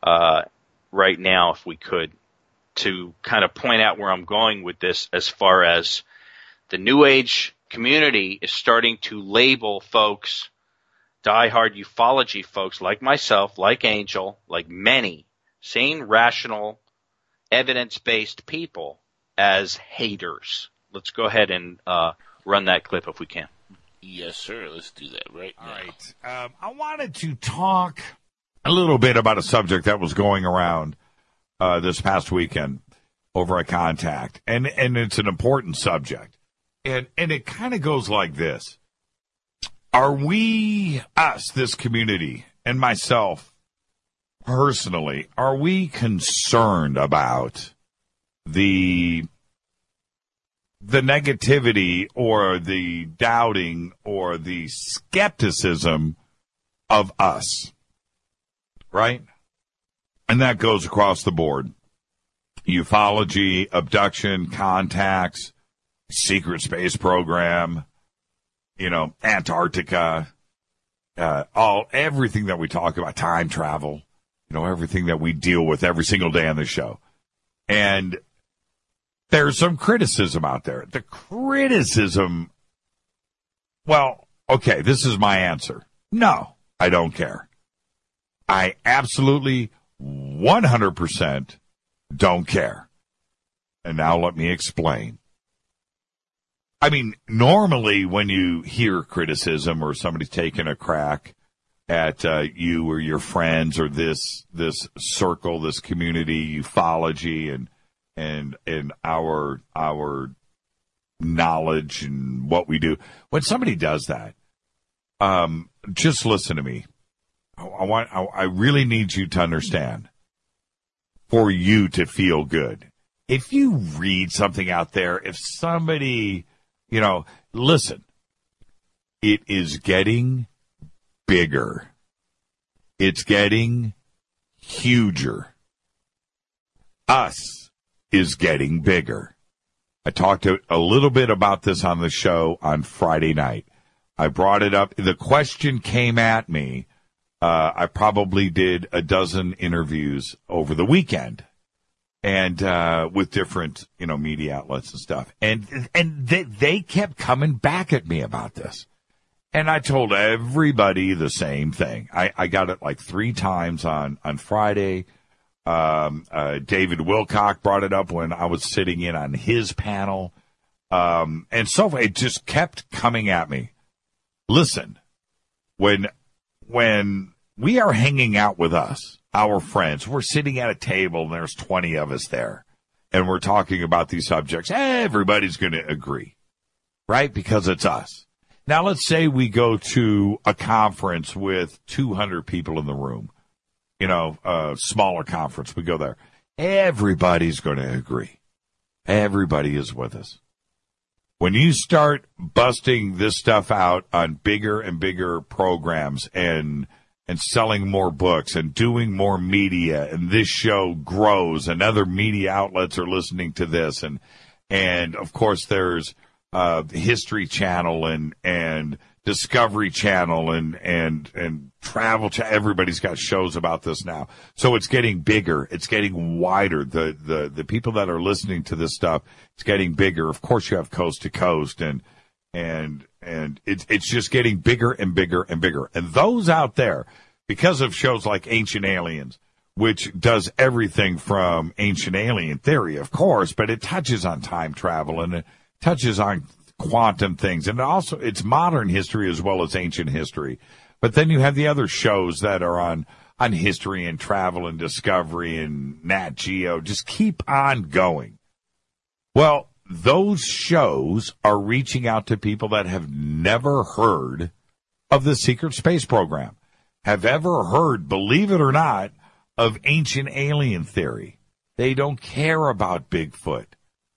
uh, right now, if we could, to kind of point out where I'm going with this as far as the New Age community is starting to label folks, diehard ufology folks like myself, like Angel, like many sane, rational, evidence-based people as haters. Let's go ahead and uh, run that clip if we can. Yes, sir. Let's do that right All now. right. Um, I wanted to talk a little bit about a subject that was going around uh, this past weekend over a Contact, and and it's an important subject, and and it kind of goes like this: Are we us, this community, and myself personally, are we concerned about the the negativity or the doubting or the skepticism of us. Right? And that goes across the board. Ufology, abduction, contacts, secret space program, you know, Antarctica, uh, all, everything that we talk about, time travel, you know, everything that we deal with every single day on the show. And there's some criticism out there. The criticism, well, okay, this is my answer. No, I don't care. I absolutely 100% don't care. And now let me explain. I mean, normally when you hear criticism or somebody's taking a crack at uh, you or your friends or this this circle, this community, ufology, and and and our our knowledge and what we do. When somebody does that, um, just listen to me. I, I want. I, I really need you to understand. For you to feel good, if you read something out there, if somebody, you know, listen, it is getting bigger. It's getting huger. Us is getting bigger. I talked a, little bit about this on the show on Friday night. I brought it up. The question came at me. Uh, I probably did a dozen interviews over the weekend and uh, with different you know media outlets and stuff and and they, they kept coming back at me about this and i told everybody the same thing i, I got it like three times on on friday um, uh, david wilcock brought it up when i was sitting in on his panel um, and so it just kept coming at me listen when when we are hanging out with us our friends. We're sitting at a table and there's 20 of us there and we're talking about these subjects. Everybody's going to agree, right? Because it's us. Now let's say we go to a conference with 200 people in the room, you know, a smaller conference. We go there. Everybody's going to agree. Everybody is with us. When you start busting this stuff out on bigger and bigger programs and and selling more books and doing more media and this show grows and other media outlets are listening to this and and of course there's uh history channel and and discovery channel and and and travel to everybody's got shows about this now. So it's getting bigger. It's getting wider. The the the people that are listening to this stuff it's getting bigger. Of course you have coast to coast and and and it's it's just getting bigger and bigger and bigger. And those out there, because of shows like Ancient Aliens, which does everything from ancient alien theory, of course, but it touches on time travel and it touches on quantum things, and also it's modern history as well as ancient history. But then you have the other shows that are on on history and travel and discovery and Nat Geo. Just keep on going. Well, those shows are reaching out to people that have never heard of the secret space program, have ever heard, believe it or not, of ancient alien theory. They don't care about Bigfoot.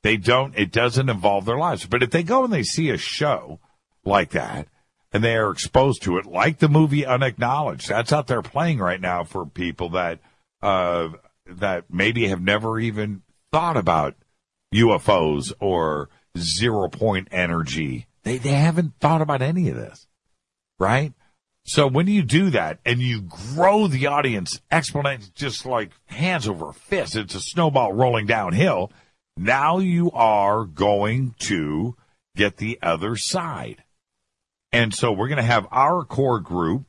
They don't, it doesn't involve their lives. But if they go and they see a show like that and they are exposed to it, like the movie Unacknowledged, that's out there playing right now for people that, uh, that maybe have never even thought about UFOs or zero point energy. They, they haven't thought about any of this, right? So when you do that and you grow the audience exponentially, just like hands over fists, it's a snowball rolling downhill. Now you are going to get the other side. And so we're going to have our core group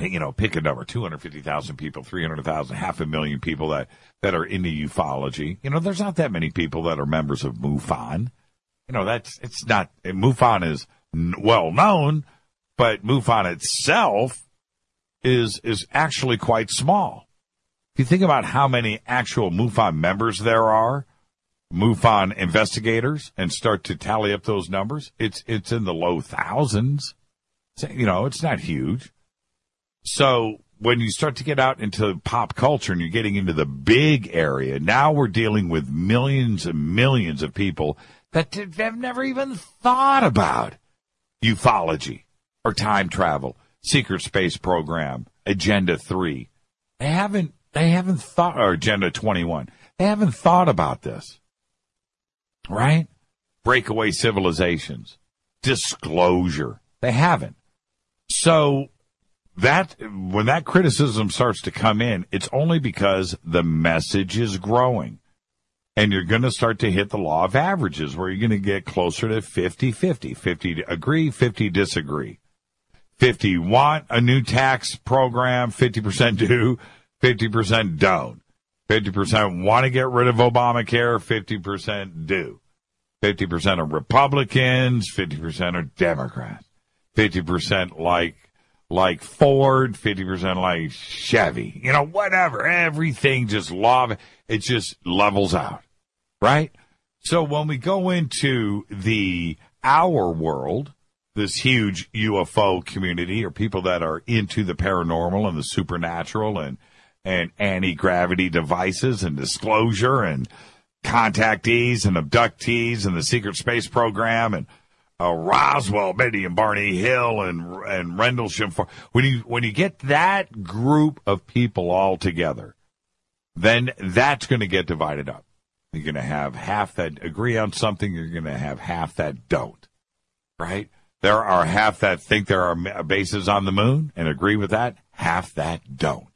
you know, pick a number, 250,000 people, 300,000, half a million people that, that are into ufology. You know, there's not that many people that are members of MUFON. You know, that's, it's not, MUFON is well known, but MUFON itself is, is actually quite small. If you think about how many actual MUFON members there are, MUFON investigators, and start to tally up those numbers, it's, it's in the low thousands. You know, it's not huge. So when you start to get out into pop culture and you're getting into the big area, now we're dealing with millions and millions of people that have never even thought about ufology or time travel, secret space program, agenda three. They haven't, they haven't thought, or agenda 21. They haven't thought about this. Right? Breakaway civilizations, disclosure. They haven't. So that when that criticism starts to come in, it's only because the message is growing. And you're going to start to hit the law of averages where you're going to get closer to 50 50. 50 agree, 50 disagree. 50 want a new tax program, 50% do, 50% don't. 50% want to get rid of Obamacare, 50% do. 50% are Republicans, 50% are Democrats. 50% like like Ford, 50% like Chevy. You know, whatever. Everything just love it just levels out. Right? So when we go into the our world, this huge UFO community or people that are into the paranormal and the supernatural and and anti-gravity devices and disclosure and contactees and abductees and the secret space program and uh, Roswell, Betty and Barney Hill and and Rendlesham. When you when you get that group of people all together, then that's going to get divided up. You're going to have half that agree on something. You're going to have half that don't. Right? There are half that think there are bases on the moon and agree with that. Half that don't.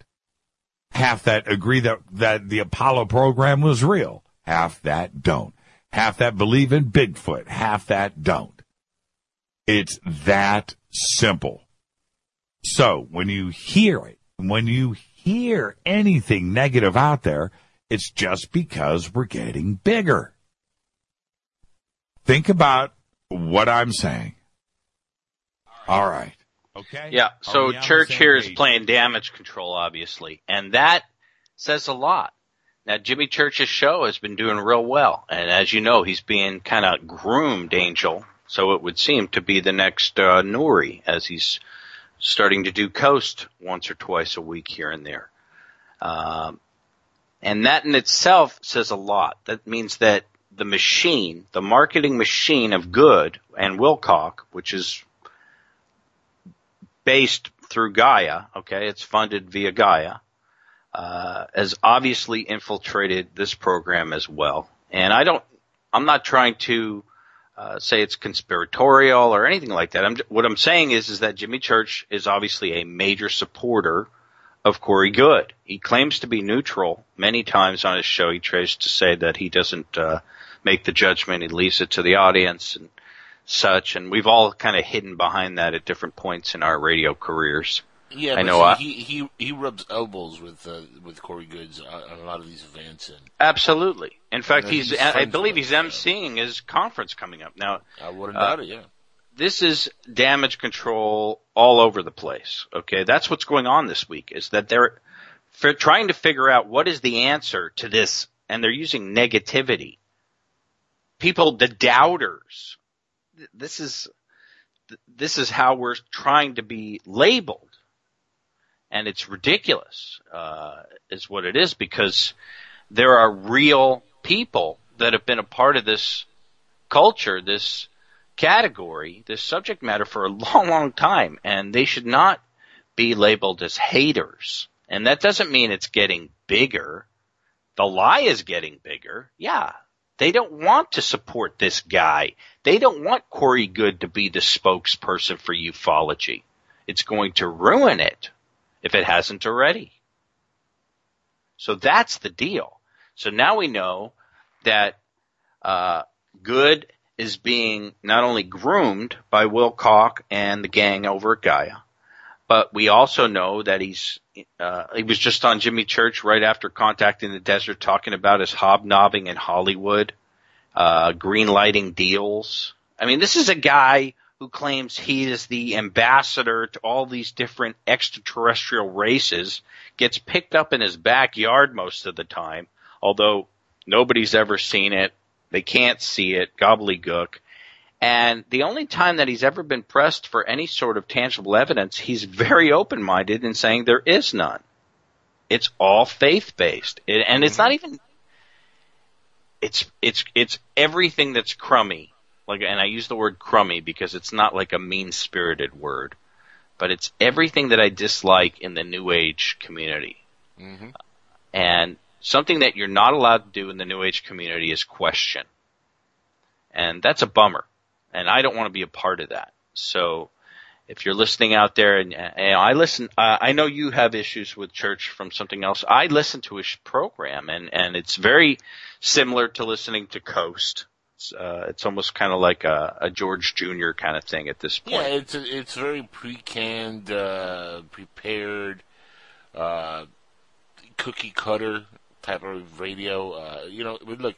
Half that agree that that the Apollo program was real. Half that don't. Half that believe in Bigfoot. Half that don't. It's that simple. So when you hear it, when you hear anything negative out there, it's just because we're getting bigger. Think about what I'm saying. All right. Okay. Yeah. So church here is playing damage control, obviously, and that says a lot. Now, Jimmy Church's show has been doing real well, and as you know, he's being kind of groomed, Angel, so it would seem to be the next uh, as he's starting to do Coast once or twice a week here and there. Um, and that in itself says a lot. That means that the machine, the marketing machine of Goode and Wilcock, which is based through Gaia, okay, it's funded via Gaia, uh, has obviously infiltrated this program as well. And I don't, I'm not trying to uh, say it's conspiratorial or anything like that. I'm, what I'm saying is, is that Jimmy Church is obviously a major supporter of Corey Goode. He claims to be neutral many times on his show. He tries to say that he doesn't uh, make the judgment; he leaves it to the audience and such. And we've all kind of hidden behind that at different points in our radio careers. Yeah, I know. he, he he rubs elbows with uh, with Corey Goods on a lot of these events. And absolutely. In fact, he's, he's I believe he's emceeing his conference coming up now. I wouldn't uh, doubt it. Yeah. This is damage control all over the place. Okay, that's what's going on this week. Is that they're trying to figure out what is the answer to this, and they're using negativity. People, the doubters. This is this is how we're trying to be labeled and it's ridiculous, uh, is what it is because there are real people that have been a part of this culture, this category, this subject matter for a long, long time, and they should not be labeled as haters. And that doesn't mean it's getting bigger. The lie is getting bigger. Yeah. They don't want to support this guy. They don't want Corey Goode to be the spokesperson for ufology. It's going to ruin it if it hasn't already. So that's the deal. So now we know that uh, Goode is being not only groomed by Wilcock and the gang over at Gaia, but we also know that he's uh, he was just on Jimmy Church right after Contact in the Desert, talking about his hobnobbing in Hollywood, uh, green lighting deals. I mean, this is a guy who claims he is the ambassador to all these different extraterrestrial races gets picked up in his backyard most of the time, although nobody's ever seen it. They can't see it, gobbledygook. And the only time that he's ever been pressed for any sort of tangible evidence, he's very open-minded in saying there is none. It's all faith-based. and it's not even, it's, it's, it's everything that's crummy like, and I use the word crummy because it's not like a mean spirited word, but it's everything that I dislike in the New Age community. Mm-hmm. And something that you're not allowed to do in the New Age community is question. And that's a bummer. And I don't want to be a part of that. So, if you're listening out there and, and I listen, uh, I know you have issues with church from something else. I listen to his program and, and it's very similar to listening to Coast it's uh, it's almost kind of like a, a, George Jr. kind of thing at this point. Yeah, it's a, it's very pre-canned, uh, prepared, uh, cookie cutter type of radio. Uh, you know, look,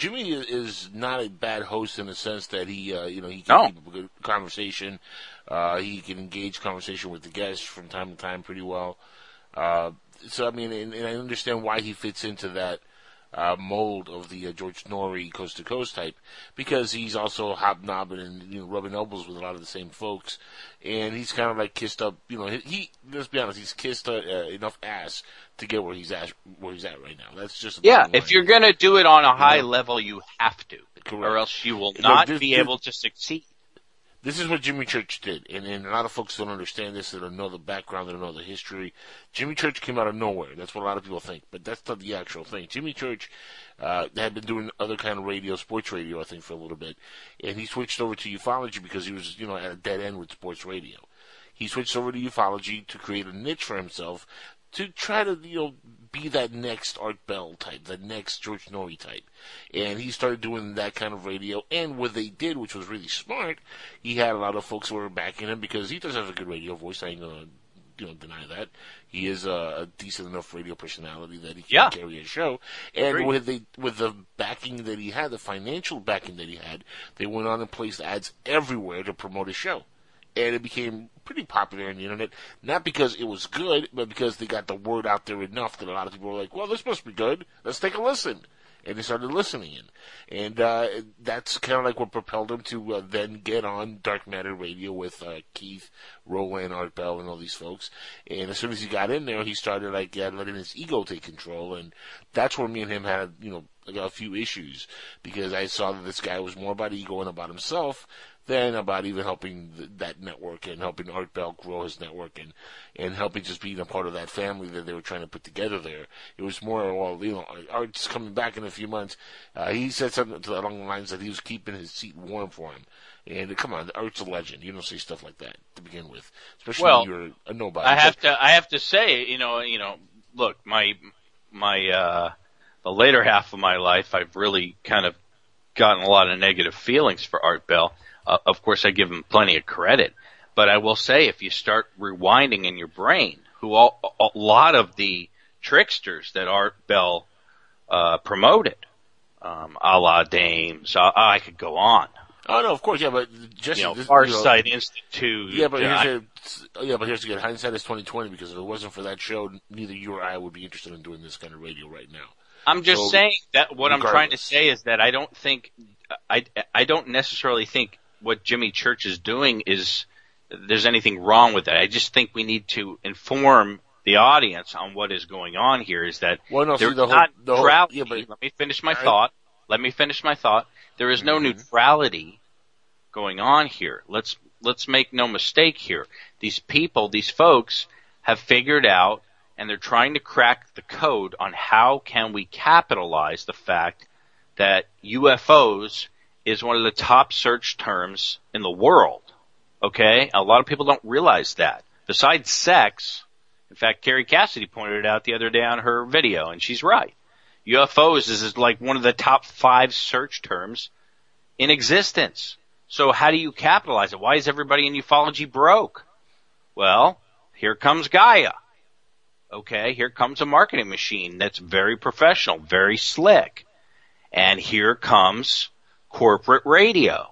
Jimmy is not a bad host in the sense that he, uh, you know, he No. can keep a good conversation. Uh, he can engage conversation with the guests from time to time pretty well. Uh, so I mean, and, and I understand why he fits into that uh, mold of the uh, George Noory coast to coast type because he's also hobnobbing and you know rubbing elbows with a lot of the same folks, and he's kind of like kissed up. You know, he, he let's be honest, he's kissed uh, uh, enough ass to get where he's at where he's at right now. That's just Yeah, if you're gonna do it on a high Yeah. level, you have to, Correct. or else you will Look, not this- be this- able to succeed. This is what Jimmy Church did, and, and a lot of folks don't understand this. They don't know the background, they don't know the history. Jimmy Church came out of nowhere. That's what a lot of people think, but that's not the actual thing. Jimmy Church uh, had been doing other kind of radio, sports radio, I think, for a little bit, and he switched over to ufology because he was, you know, at a dead end with sports radio. He switched over to ufology to create a niche for himself to try to, you know, be that next Art Bell type, the next George Noory type. And he started doing that kind of radio. And what they did, which was really smart, he had a lot of folks who were backing him because he does have a good radio voice. I ain't gonna, you know, deny that. He is a, a decent enough radio personality that he can Yeah. carry a show. And Agreed. with the with the backing that he had, the financial backing that he had, they went on and placed ads everywhere to promote his show and it became pretty popular on the internet. Not because it was good, but because they got the word out there enough that a lot of people were like, "Well, this must be good. Let's take a listen." And they started listening, in. and uh, that's kind of like what propelled him to uh, then get on Dark Matter Radio with uh, Keith, Roland, Art Bell, and all these folks. And as soon as he got in there, he started like letting his ego take control, and that's where me and him had, you know, a few issues because I saw that this guy was more about ego and about himself than about even helping th- that network and helping Art Bell grow his network and and helping just being a part of that family that they were trying to put together there. It was more, well, you know, Art's coming back in a few months. Uh, he said something to, along the lines that he was keeping his seat warm for him. And uh, come on, Art's a legend. You don't say stuff like that to begin with, especially Well, when you're a nobody. I have to. I have to say, you know, you know, look, my my uh, the later half of my life, I've really kind of gotten a lot of negative feelings for Art Bell. Uh, of course, I give him plenty of credit, but I will say, if you start rewinding in your brain, who all, a lot of the tricksters that Art Bell uh, promoted, um, a la Dames, uh, I could go on. Oh no, of course, yeah, but Jesse, You know, this, Farsight Institute. Yeah, but uh, here's a, yeah, but here's the good hindsight is twenty twenty because if it wasn't for that show, neither you or I would be interested in doing this kind of radio right now. I'm just So, saying that what I'm trying to say is that I don't think I I don't necessarily think what Jimmy Church is doing is there's anything wrong with that. I just think we need to inform the audience on what is going on here. Is that Well, no, there's the whole- not the whole- neutrality. yeah, but- Let me finish my I- thought. Let me finish my thought. There is no Mm-hmm. neutrality going on here. Let's let's make no mistake here. These people, these folks have figured out and they're trying to crack the code on how can we capitalize the fact that UFOs is one of the top search terms in the world. Okay? A lot of people don't realize that. Besides sex, in fact, Kerry Cassidy pointed it out the other day on her video, and she's right. UFOs is, like one of the top five search terms in existence. So how do you capitalize it? Why is everybody in ufology broke? Well, here comes Gaia. Okay, here comes a marketing machine that's very professional, very slick. And here comes corporate radio.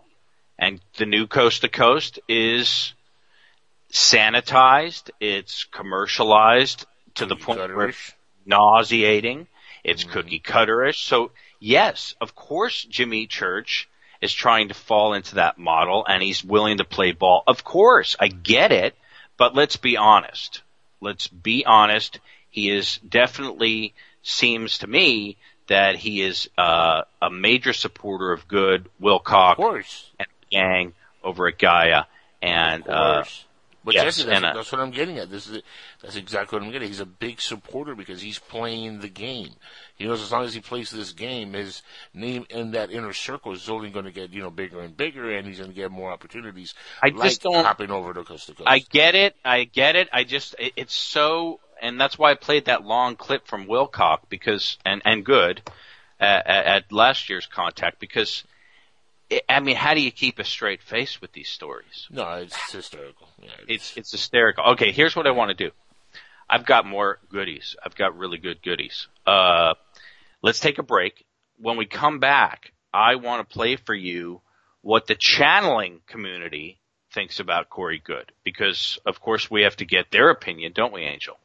And the new coast to coast is sanitized, it's commercialized to the point where Cutterish. nauseating. It's mm-hmm. cookie cutterish. So yes, of course, Jimmy Church is trying to fall into that model and he's willing to play ball. Of course, I get it, but let's be honest. Let's be honest. He is definitely seems to me that he is uh, a major supporter of Goode Wilcock and the gang over at Gaia and of uh. But yes, Jesse, that's, uh, that's what I'm getting at. This is that's exactly what I'm getting. He's a big supporter because he's playing the game. He knows as long as he plays this game, his name in that inner circle is only going to get you know bigger and bigger, and he's going to get more opportunities. I like just don't- hopping over to coast to coast. I get it. I get it. I just it, it's so, and that's why I played that long clip from Wilcock because and and Goode at, at last year's contact because it, I mean, how do you keep a straight face with these stories? no, it's hysterical. Yeah, It's it's hysterical. Okay, here's what I want to do. I've got more goodies. I've got really good goodies. Uh, let's take a break. when we come back, I want to play for you what the channeling community thinks about Corey Goode, because of course we have to get their opinion, don't we, Angel?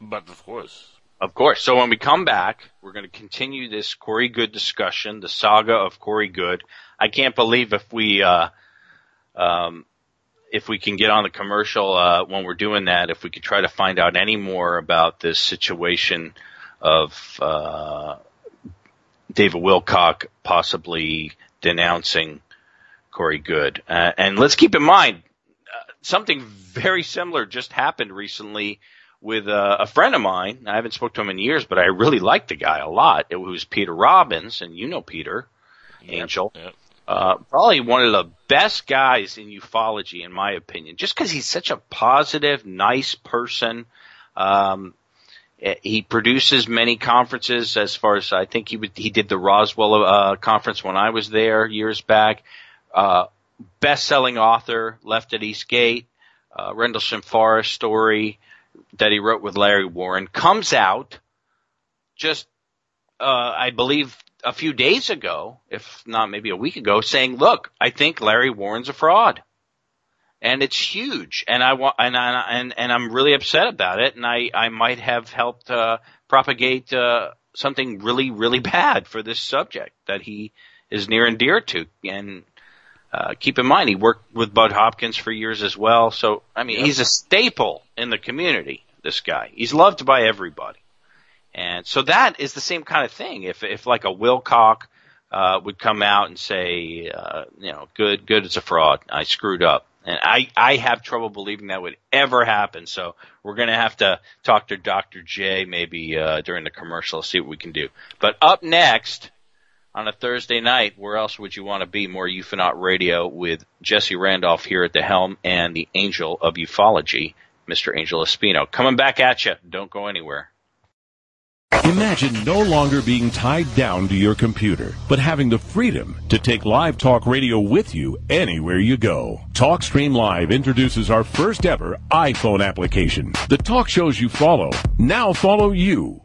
But of course. Of course. So when we come back, we're going to continue this Corey Goode discussion, the saga of Corey Goode. I can't believe if we, uh, um, if we can get on the commercial uh, when we're doing that, if we could try to find out any more about this situation of uh, David Wilcock possibly denouncing Corey Goode. Uh, and let's keep in mind uh, something very similar just happened recently with uh, a friend of mine. I haven't spoken to him in years, but I really like the guy a lot. It was Peter Robbins, and you know Peter, yep, Angel. Yep. Uh, probably one of the best guys in ufology, in my opinion, just because he's such a positive, nice person. Um, eh, he produces many conferences as far as I think he would, he did the Roswell, uh, conference when I was there years back. Uh, best-selling author, left at Eastgate, uh, Rendlesham Forest story that he wrote with Larry Warren comes out just, uh, I believe a few days ago, if not maybe a week ago, saying, "Look, I think Larry Warren's a fraud." And it's huge, and I want, and I, and and I'm really upset about it, and I I might have helped uh, propagate uh, something really really bad for this subject that he is near and dear to, and uh, keep in mind he worked with Bud Hopkins for years as well. So I mean, yep. he's a staple in the community. This guy, he's loved by everybody. And so that is the same kind of thing. If, if like a Wilcock, uh, would come out and say, uh, you know, Goode, Goode, is a fraud. I screwed up. And I, I have trouble believing that would ever happen. So we're going to have to talk to Dr. J maybe, uh, during the commercial, see what we can do. But up next, on a Thursday night, where else would you want to be? More Ufonaut Radio with Jesse Randolph here at the helm and the angel of ufology, Mr. Angel Espino. Coming back at you. Don't go anywhere. Imagine no longer being tied down to your computer, but having the freedom to take live talk radio with you anywhere you go. TalkStream Live introduces our first ever iPhone application. The talk shows you follow now follow you.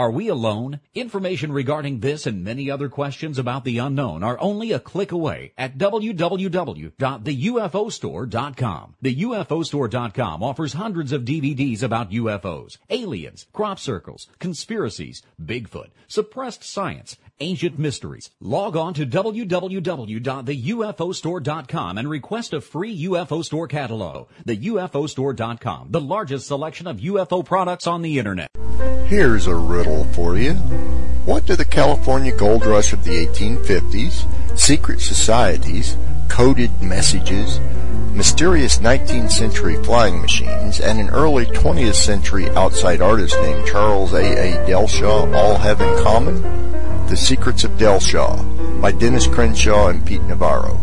are we alone? Information regarding this and many other questions about the unknown are only a click away at www.theufostore.com. The UFOstore.com offers hundreds of DVDs about UFOs, aliens, crop circles, conspiracies, Bigfoot, suppressed science, ancient mysteries. Log on to www.theufostore.com and request a free UFO store catalog. The UFOstore.com, the largest selection of UFO products on the internet. Here's a riddle for you. What do the California gold rush of the 1850s, secret societies, coded messages, mysterious 19th century flying machines, and an early 20th century outside artist named Charles A. A. Dellschau all have in common? The Secrets of Dellschau by Dennis Crenshaw and Pete Navarro.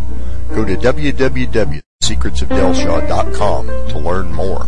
Go to www.secretsofdelshaw.com to learn more.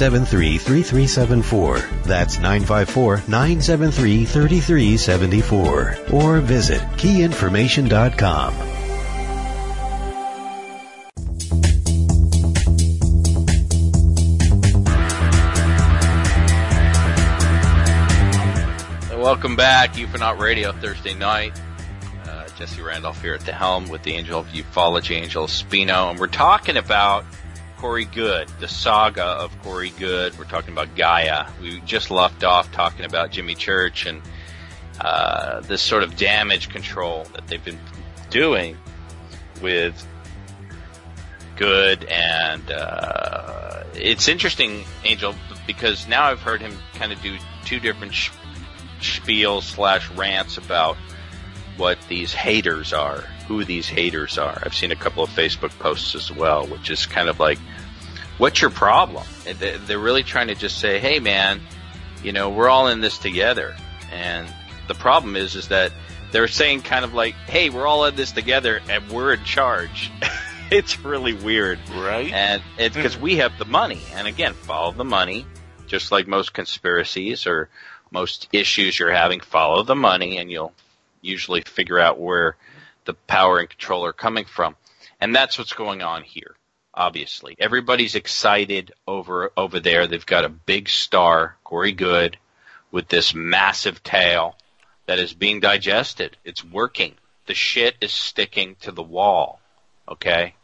973 3374. That's 954 973 3374. Or visit keyinformation.com. Welcome back, Ufonaut Radio, Thursday night. Uh, Jesse Randolph here at the helm with the angel of ufology, Angel Espino, and we're talking about Corey Goode, the saga of Corey Goode. We're talking about Gaia. We just left off talking about Jimmy Church and uh, this sort of damage control that they've been doing with Goode, and uh, it's interesting, Angel, because now I've heard him kind of do two different sh- spiels slash rants about what these haters are, who these haters are. I've seen a couple of Facebook posts as well, which is kind of like, what's your problem? They're really trying to just say, hey man, you know, we're all in this together. And the problem is, is that they're saying kind of like, hey, we're all in this together and we're in charge. it's really weird. Right. And it's because we have the money. And again, follow the money, just like most conspiracies or most issues you're having, follow the money and you'll usually figure out where the power and control are coming from. And that's what's going on here. Obviously, everybody's excited over over there. They've got a big star, Corey Goode, with this massive tale that is being digested. It's working. The shit is sticking to the wall. Okay,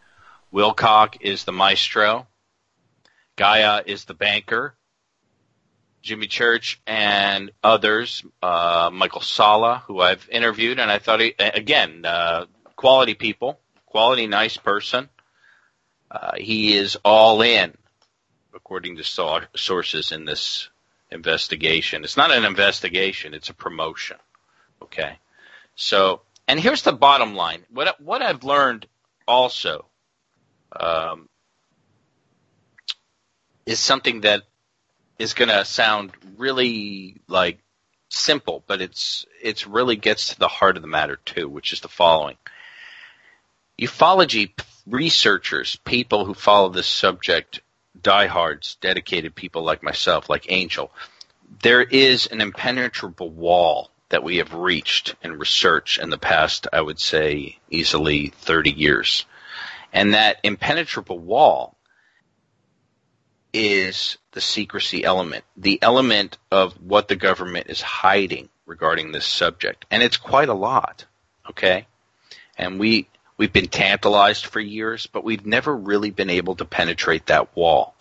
Wilcock is the maestro. Gaia is the banker. Jimmy Church and others, uh, Michael Salla, who I've interviewed, and I thought he, again, uh, quality people, quality, nice person. Uh, he is all in, according to so- sources in this investigation. It's not an investigation; it's a promotion. Okay, so and here's the bottom line: what what I've learned also um, is something that is going to sound really like simple, but it's it's really gets to the heart of the matter too, which is the following: ufology researchers, people who follow this subject, diehards, dedicated people like myself, like Angel, there is an impenetrable wall that we have reached in research in the past, I would say, easily 30 years. And that impenetrable wall is the secrecy element, the element of what the government is hiding regarding this subject. And it's quite a lot, okay? And we, we've been tantalized for years, but we've never really been able to penetrate that wall.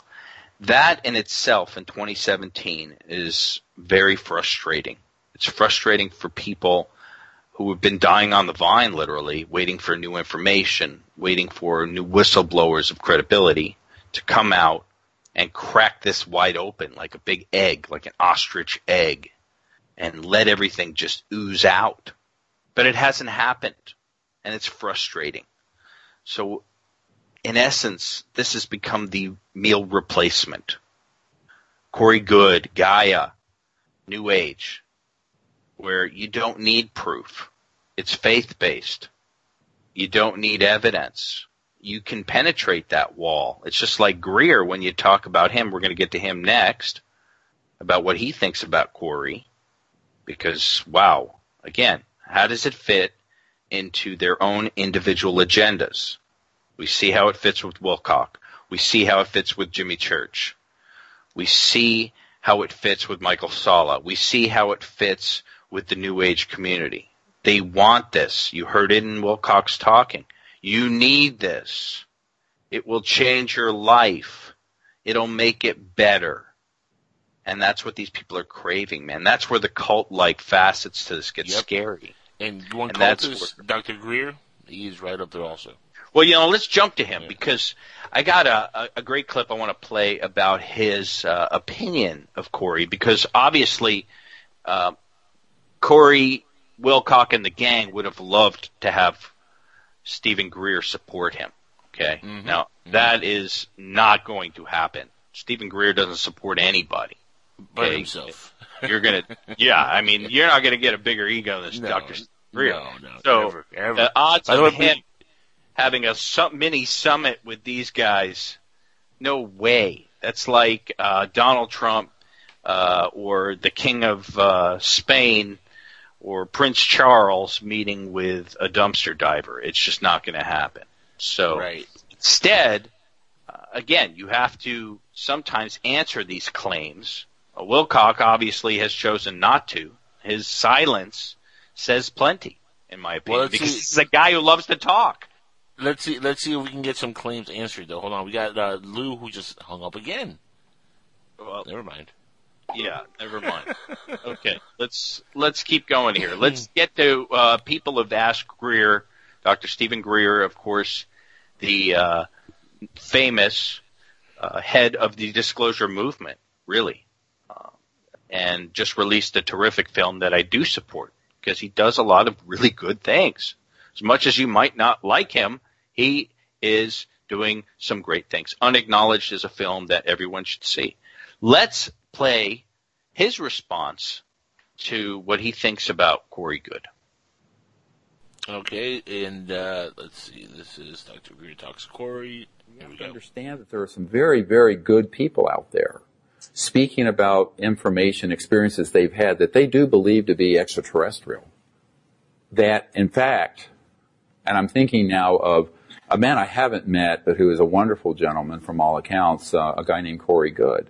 That in itself in 2017 is very frustrating. It's frustrating for people who have been dying on the vine, literally, waiting for new information, waiting for new whistleblowers of credibility to come out and crack this wide open like a big egg, like an ostrich egg, and let everything just ooze out. But it hasn't happened, and it's frustrating. So, in essence, this has become the meal replacement. Corey Goode, Gaia, New Age, where you don't need proof. It's faith based. You don't need evidence. You can penetrate that wall. It's just like Greer when you talk about him. We're going to get to him next about what he thinks about Corey. Because, wow, again, how does it fit into their own individual agendas? We see how it fits with Wilcock. We see how it fits with Jimmy Church. We see how it fits with Michael Salla. We see how it fits with the New Age community. They want this. You heard it in Wilcock's talking. You need this. It will change your life. It'll make it better. And that's what these people are craving, man. That's where the cult like facets to this get Yep. scary. And one And that's cultist, Dr. Greer, he's right up there also. Well, you know, let's jump to him because I got a, a, a great clip I want to play about his uh, opinion of Corey because obviously uh, Corey Wilcock and the gang would have loved to have Steven Greer support him. Okay, now that is not going to happen. Steven Greer doesn't support anybody. But Okay? himself. You're gonna, yeah. I mean, you're not gonna get a bigger ego than No, Dr. Greer. no, no, so never, ever. the odds of him having a mini summit with these guys, no way. That's like uh, Donald Trump uh, or the King of uh, Spain or Prince Charles meeting with a dumpster diver. It's just not going to happen. So Right. instead, uh, again, you have to sometimes answer these claims. Uh, Wilcock obviously has chosen not to, his silence says plenty, in my opinion, Well, because see- he's a guy who loves to talk. Let's see. Let's see if we can get some claims answered. Though, hold on. We got uh, Lou who just hung up again. Well, Never mind. Yeah, never mind. okay, let's let's keep going here. Let's get to uh, people have asked Greer, Dr. Steven Greer, of course, the uh, famous uh, head of the disclosure movement, really, uh, and just released a terrific film that I do support because he does a lot of really good things. As much as you might not like him, he is doing some great things. Unacknowledged is a film that everyone should see. Let's play his response to what he thinks about Corey Goode. Okay, and uh, let's see. This is Dr. Greer talks to Corey. Here we go. understand that there are some very, very good people out there speaking about information experiences they've had that they do believe to be extraterrestrial. That, in fact, and I'm thinking now of a man I haven't met, but who is a wonderful gentleman from all accounts, uh, a guy named Corey Goode,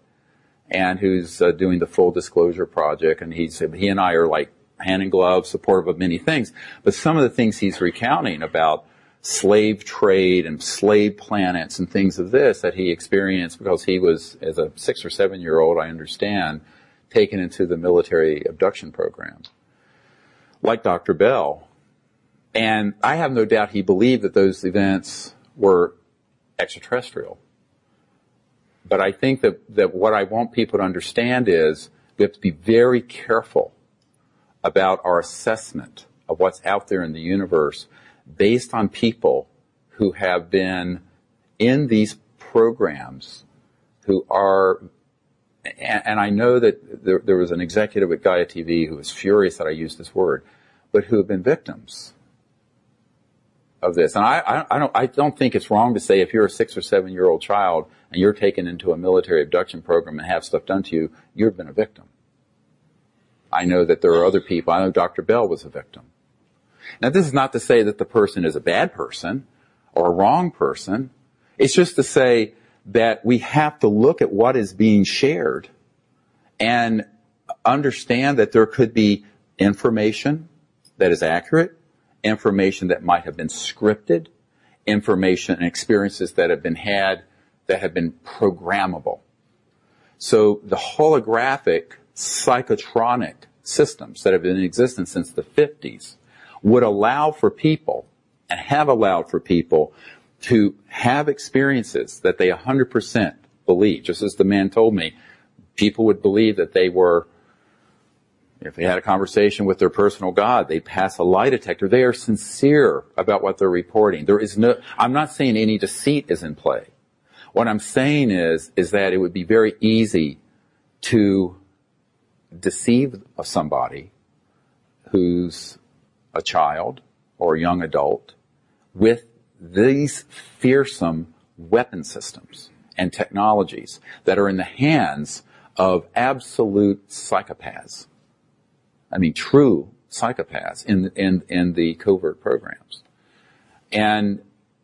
and who's uh, doing the Full Disclosure Project, and he's he and I are like hand in glove, supportive of many things. But some of the things he's recounting about slave trade and slave planets and things of this that he experienced because he was, as a six or seven year old, I understand, taken into the military abduction program, like Dr. Bell. And I have no doubt he believed that those events were extraterrestrial. But I think that, that what I want people to understand is we have to be very careful about our assessment of what's out there in the universe based on people who have been in these programs who are and, I know that there, was an executive at Gaia TV who was furious that I used this word, but who have been victims of this. And I, I, I don't, I don't think it's wrong to say if you're a six or seven year old child and you're taken into a military abduction program and have stuff done to you, you've been a victim. I know that there are other people. I know Dr. Bell was a victim. Now, this is not to say that the person is a bad person or a wrong person. It's just to say that we have to look at what is being shared and understand that there could be information that is accurate, information that might have been scripted, information and experiences that have been had that have been programmable. So the holographic psychotronic systems that have been in existence since the 50s would allow for people and have allowed for people to have experiences that they 100% believe. Just as the man told me, people would believe that they were, if they had a conversation with their personal God, they'd pass a lie detector. They are sincere about what they're reporting. There is no, I'm not saying any deceit is in play. What I'm saying is, is that it would be very easy to deceive somebody who's a child or a young adult with these fearsome weapon systems and technologies that are in the hands of absolute psychopaths. I mean, true psychopaths in, in, in the covert programs. And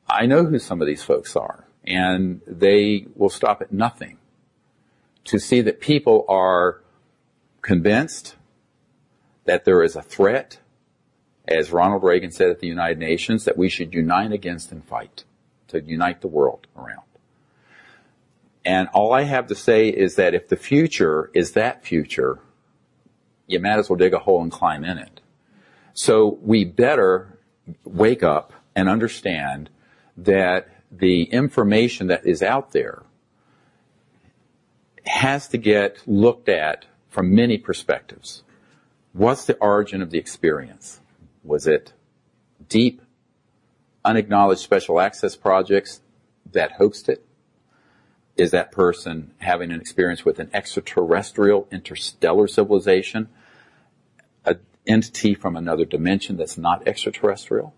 I know who some of these folks are, and they will stop at nothing to see that people are convinced that there is a threat, as Ronald Reagan said at the United Nations, that we should unite against and fight, to unite the world around. And all I have to say is that if the future is that future, you might as well dig a hole and climb in it. So we better wake up and understand that the information that is out there has to get looked at from many perspectives. What's the origin of the experience? Was it deep, unacknowledged special access projects that hoaxed it? Is that person having an experience with an extraterrestrial, interstellar civilization? An entity from another dimension that's not extraterrestrial,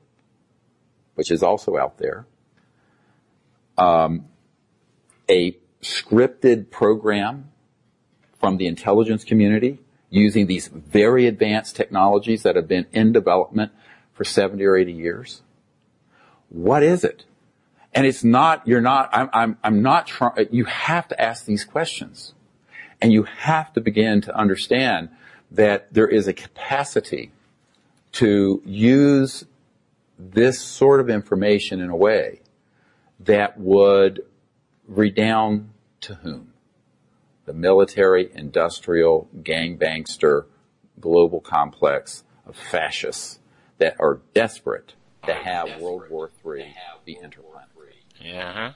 which is also out there. Um, a scripted program from the intelligence community using these very advanced technologies that have been in development for 70 or 80 years? What is it? And it's not, you're not, I'm, I'm, I'm not trying, you have to ask these questions. And you have to begin to understand that there is a capacity to use this sort of information in a way that would redound to whom? The military, industrial, gangbangster, global complex of fascists that are desperate to have World War III be interplanetary. Yeah. Uh-huh.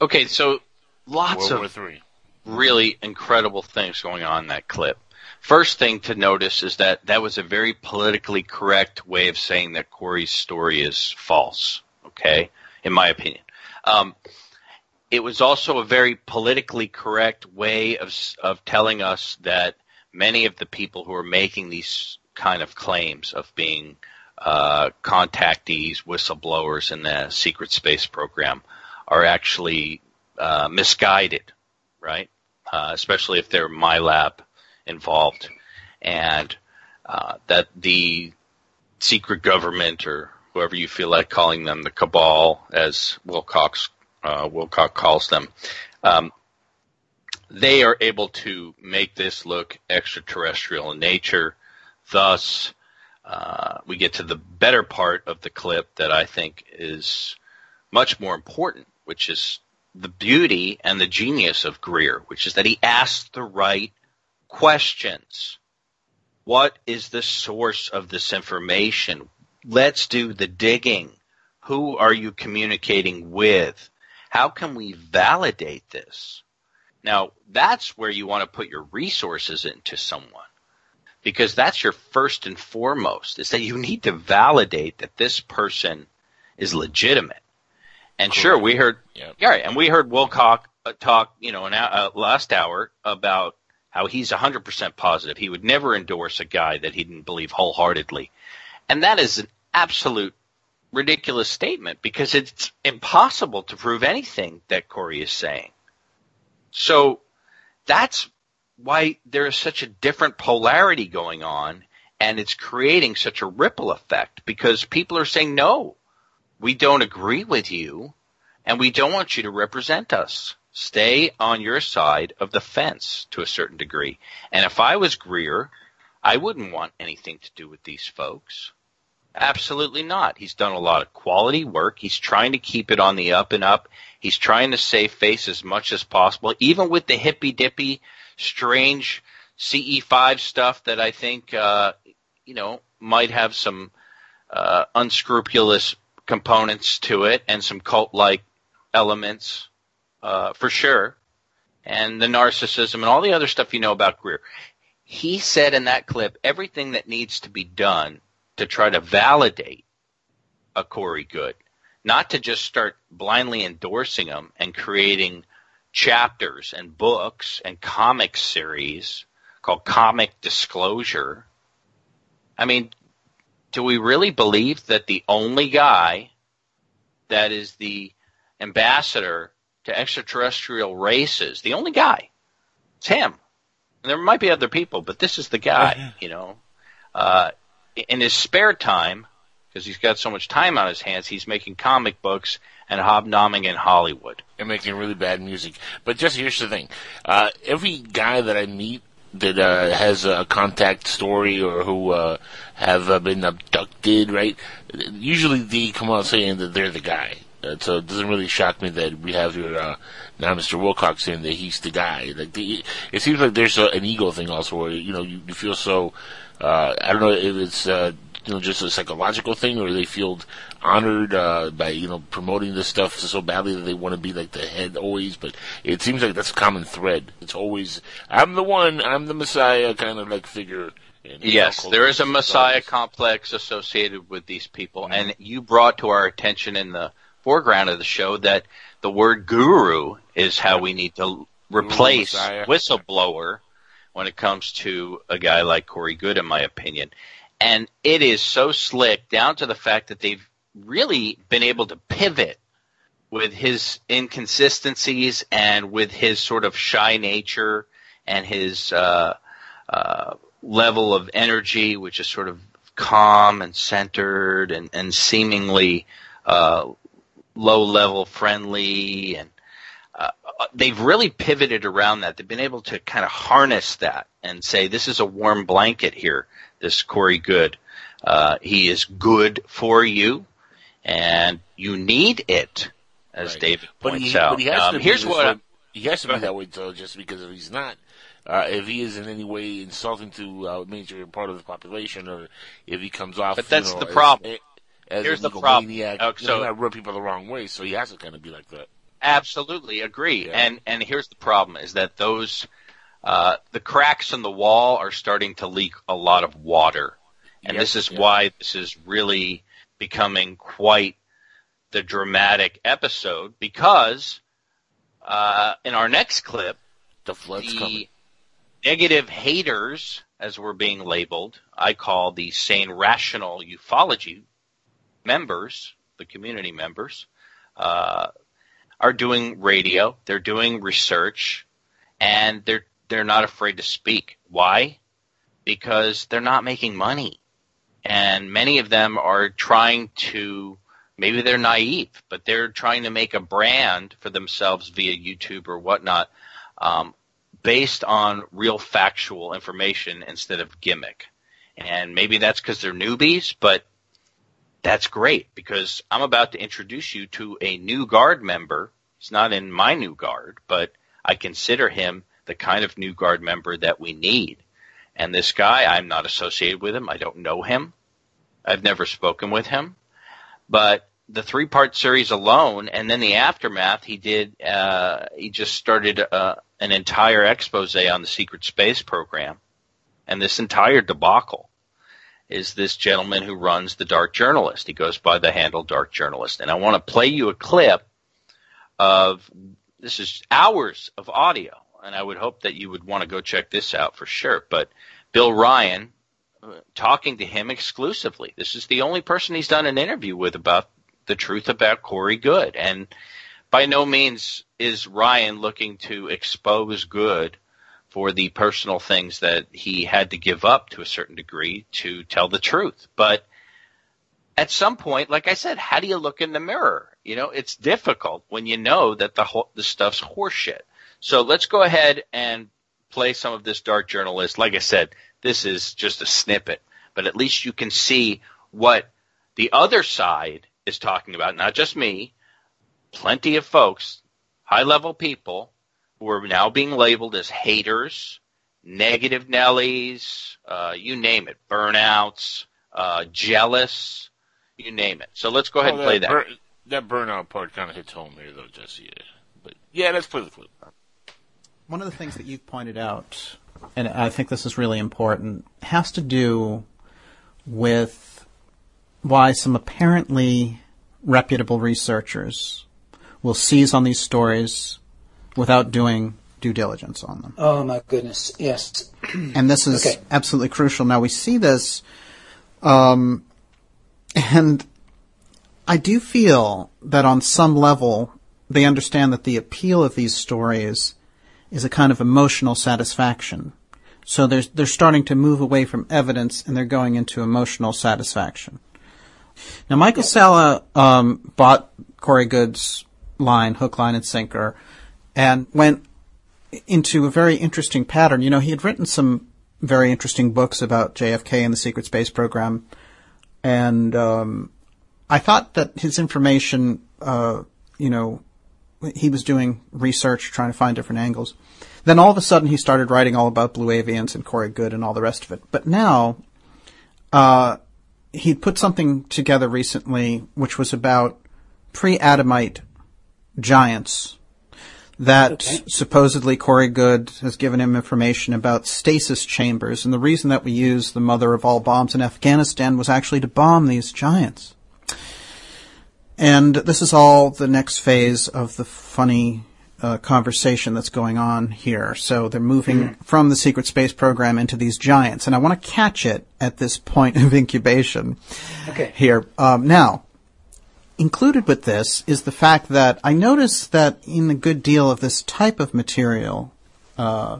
Okay, so lots World of War III. really incredible things going on in that clip. First thing to notice is that that was a very politically correct way of saying that Corey's story is false. Okay, in my opinion. Um, it was also a very politically correct way of of telling us that many of the people who are making these kind of claims of being uh, contactees, whistleblowers in the secret space program are actually uh, misguided, right? Uh, especially if they're MILAB involved, and uh, that the secret government or whoever you feel like calling them, the cabal, as Wilcock uh, Wilcock calls them, um, they are able to make this look extraterrestrial in nature. Thus, uh, we get to the better part of the clip that I think is much more important, which is the beauty and the genius of Greer, which is that he asked the right questions. What is the source of this information? Let's do the digging. Who are you communicating with? How can we validate this? Now, that's where you want to put your resources into someone. Because that's your first and foremost, is that you need to validate that this person is legitimate. And sure, we heard, Yep. yeah, right, and we heard Wilcock uh, talk, you know, an, uh, last hour about how he's 100% positive. He would never endorse a guy that he didn't believe wholeheartedly. And that is an absolute ridiculous statement because it's impossible to prove anything that Corey is saying. So that's why there is such a different polarity going on and it's creating such a ripple effect because people are saying, no, we don't agree with you and we don't want you to represent us. Stay on your side of the fence to a certain degree. And if I was Greer, I wouldn't want anything to do with these folks. Absolutely not. He's done a lot of quality work. He's trying to keep it on the up and up. He's trying to save face as much as possible, even with the hippy dippy, strange CE5 stuff that I think, uh, you know, might have some, uh, unscrupulous components to it and some cult like elements, uh, for sure. And the narcissism and all the other stuff you know about Greer. He said in that clip everything that needs to be done to try to validate a Corey Goode, not to just start blindly endorsing him and creating chapters and books and comic series called Comic Disclosure. I mean, do we really believe that the only guy that is the ambassador to extraterrestrial races, the only guy, it's him. And there might be other people, but this is the guy, you know. Uh, in his spare time, because he's got so much time on his hands, he's making comic books and hobnobbing in Hollywood. and making really bad music. But just here's the thing: uh, every guy that I meet that uh, has a contact story or who uh, have uh, been abducted, right? Usually they come out saying that they're the guy. Uh, so it doesn't really shock me that we have here uh, now Mr. Wilcock saying that he's the guy. Like the, it seems like there's a, an ego thing also, where you know you, you feel so. Uh, I don't know if it's uh, you know just a psychological thing, or they feel honored uh, by you know promoting this stuff so badly that they want to be like the head always. But it seems like that's a common thread. It's always I'm the one, I'm the Messiah kind of like figure. in Yes, there is a. Messiah complex associated with these people, and you brought to our attention in the foreground of the show that the word guru is how we need to replace whistleblower when it comes to a guy like Corey Goode, in my opinion. And it is so slick down to the fact that they've really been able to pivot with his inconsistencies and with his sort of shy nature and his uh, uh, level of energy, which is sort of calm and centered and, and seemingly uh, low level friendly and they've really pivoted around that. They've been able to kind of harness that and say, this is a warm blanket here, this Corey Goode. Uh, he is good for you and you need it, as right. David points but he, out. But he has um, to here's what way, he has to be that way though, just because if he's not, uh, if he is in any way insulting to a uh, major part of the population, or if he comes off, but that's you know, the problem. As, as here's the problem. Maniac, oh, so, you know, rub people the wrong way, so he has to kind of be like that. Absolutely agree. Yeah. And and here's the problem: is that those uh, the cracks in the wall are starting to leak a lot of water, and this is why this is really becoming quite the dramatic episode because uh, in our next clip, the flood's the coming. Negative haters, as we're being labeled, I call the sane, rational ufology members, the community members, uh, are doing radio. They're doing research, and they're they're not afraid to speak. Why? Because they're not making money, and many of them are trying to maybe they're naive, but they're trying to make a brand for themselves via YouTube or whatnot, um, based on real factual information instead of gimmick. And maybe that's because they're newbies, but that's great because I'm about to introduce you to a new guard member. He's not in my new guard, but I consider him the kind of new guard member that we need. And this guy, I'm not associated with him. I don't know him. I've never spoken with him. But the three part series alone, and then the aftermath, he did. Uh, he just started uh, an entire expose on the secret space program, and this entire debacle is this gentleman who runs the Dark Journalist. He goes by the handle Dark Journalist, and I want to play you a clip of this is hours of audio, and I would hope that you would want to go check this out for sure. But Bill Ryan uh, talking to him exclusively. This is the only person he's done an interview with about the truth about Corey Goode. And by no means is Ryan looking to expose Goode for the personal things that he had to give up to a certain degree to tell the truth. But at some point, like I said, how do you look in the mirror? You know, it's difficult when you know that the whole, the stuff's horseshit. So let's go ahead and play some of this dark journalist. Like I said, this is just a snippet, but at least you can see what the other side is talking about, not just me, plenty of folks, high level people who are now being labeled as haters, negative Nellies, uh, you name it, burnouts, uh, jealous, you name it. So let's go ahead and play that. Bur- that burnout part kind of hits home here, though, Jesse. But yeah, let's play the clip. One of the things that you've pointed out and I think this is really important, has to do with why some apparently reputable researchers will seize on these stories without doing due diligence on them. Oh my goodness, yes. and this is okay. absolutely crucial. Now we see this, um, and I do feel that on some level they understand that the appeal of these stories is a kind of emotional satisfaction. So they're, they're starting to move away from evidence and they're going into emotional satisfaction. Now, Michael Salla um, bought Corey Goode's line, hook, line, and sinker, and went into a very interesting pattern. You know, he had written some very interesting books about JFK and the secret space program, and um, I thought that his information, uh, you know, he was doing research, trying to find different angles. Then all of a sudden he started writing all about Blue Avians and Corey Goode and all the rest of it. But now, uh, he put something together recently which was about pre-Adamite giants that okay. supposedly Corey Goode has given him information about stasis chambers. And the reason that we used the mother of all bombs in Afghanistan was actually to bomb these giants. And this is all the next phase of the funny uh, conversation that's going on here. So they're moving mm-hmm. from the secret space program into these giants, and I want to catch it at this point of incubation. Okay. Here um, now, included with this is the fact that I notice that in a good deal of this type of material, uh,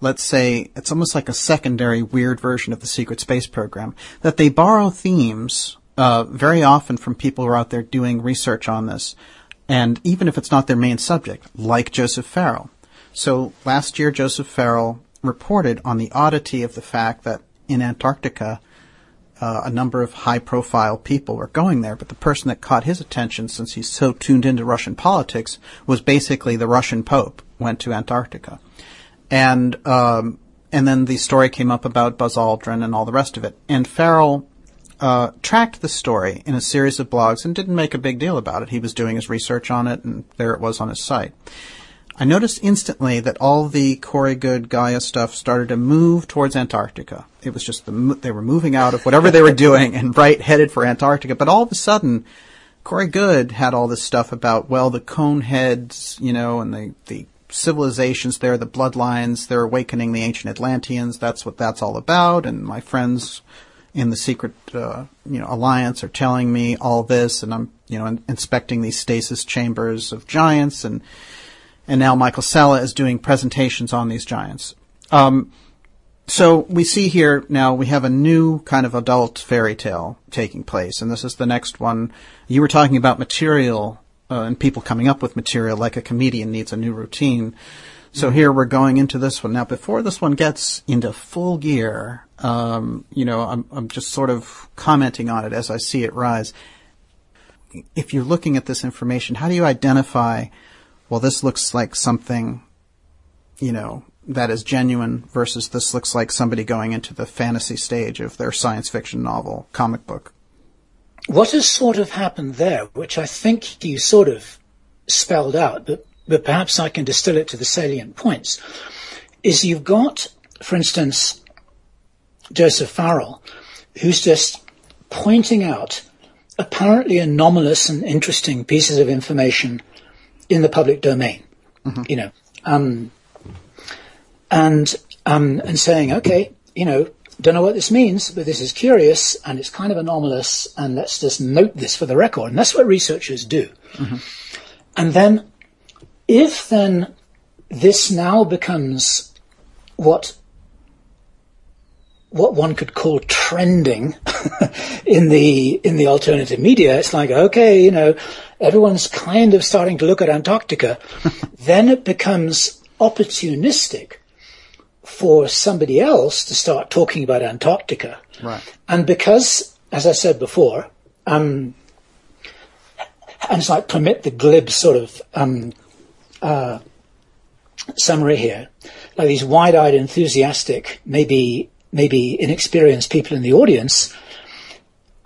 let's say it's almost like a secondary weird version of the secret space program, that they borrow themes uh, very often from people who are out there doing research on this. And even if it's not their main subject, like Joseph Farrell. So last year, Joseph Farrell reported on the oddity of the fact that in Antarctica, uh, a number of high profile people were going there, but the person that caught his attention, since he's so tuned into Russian politics, was basically the Russian Pope went to Antarctica. And, um, and then the story came up about Buzz Aldrin and all the rest of it. And Farrell, uh, tracked the story in a series of blogs and didn't make a big deal about it. He was doing his research on it and there it was on his site. I noticed instantly that all the Corey Goode Gaia stuff started to move towards Antarctica. It was just the, they were moving out of whatever they were doing and right headed for Antarctica. But all of a sudden, Corey Goode had all this stuff about, well, the cone heads, you know, and the, the civilizations there, the bloodlines, they're awakening the ancient Atlanteans. That's what that's all about. And my friends in the secret, uh, you know, alliance are telling me all this, and I'm, you know, in- inspecting these stasis chambers of giants, and and now Michael Salla is doing presentations on these giants. Um, so we see here now we have a new kind of adult fairy tale taking place, and this is the next one. You were talking about material uh, and people coming up with material like a comedian needs a new routine. So here we're going into this one now. Before this one gets into full gear, um, you know, I'm, I'm just sort of commenting on it as I see it rise. If you're looking at this information, how do you identify? Well, this looks like something, you know, that is genuine versus this looks like somebody going into the fantasy stage of their science fiction novel, comic book. What has sort of happened there, which I think you sort of spelled out, but, but perhaps I can distill it to the salient points, is you've got, for instance, Joseph Farrell, who's just pointing out apparently anomalous and interesting pieces of information in the public domain. Mm-hmm. You know, um, and um, and saying, okay, you know, don't know what this means, but this is curious and it's kind of anomalous, and let's just note this for the record. And that's what researchers do. Mm-hmm. And then, if then this now becomes what what one could call trending in the in the alternative media, it's like okay, you know, everyone's kind of starting to look at Antarctica. then it becomes opportunistic for somebody else to start talking about Antarctica. Right. And because, as I said before, um, and it's like permit the glib sort of um, uh, summary here, like these wide-eyed, enthusiastic, maybe maybe inexperienced people in the audience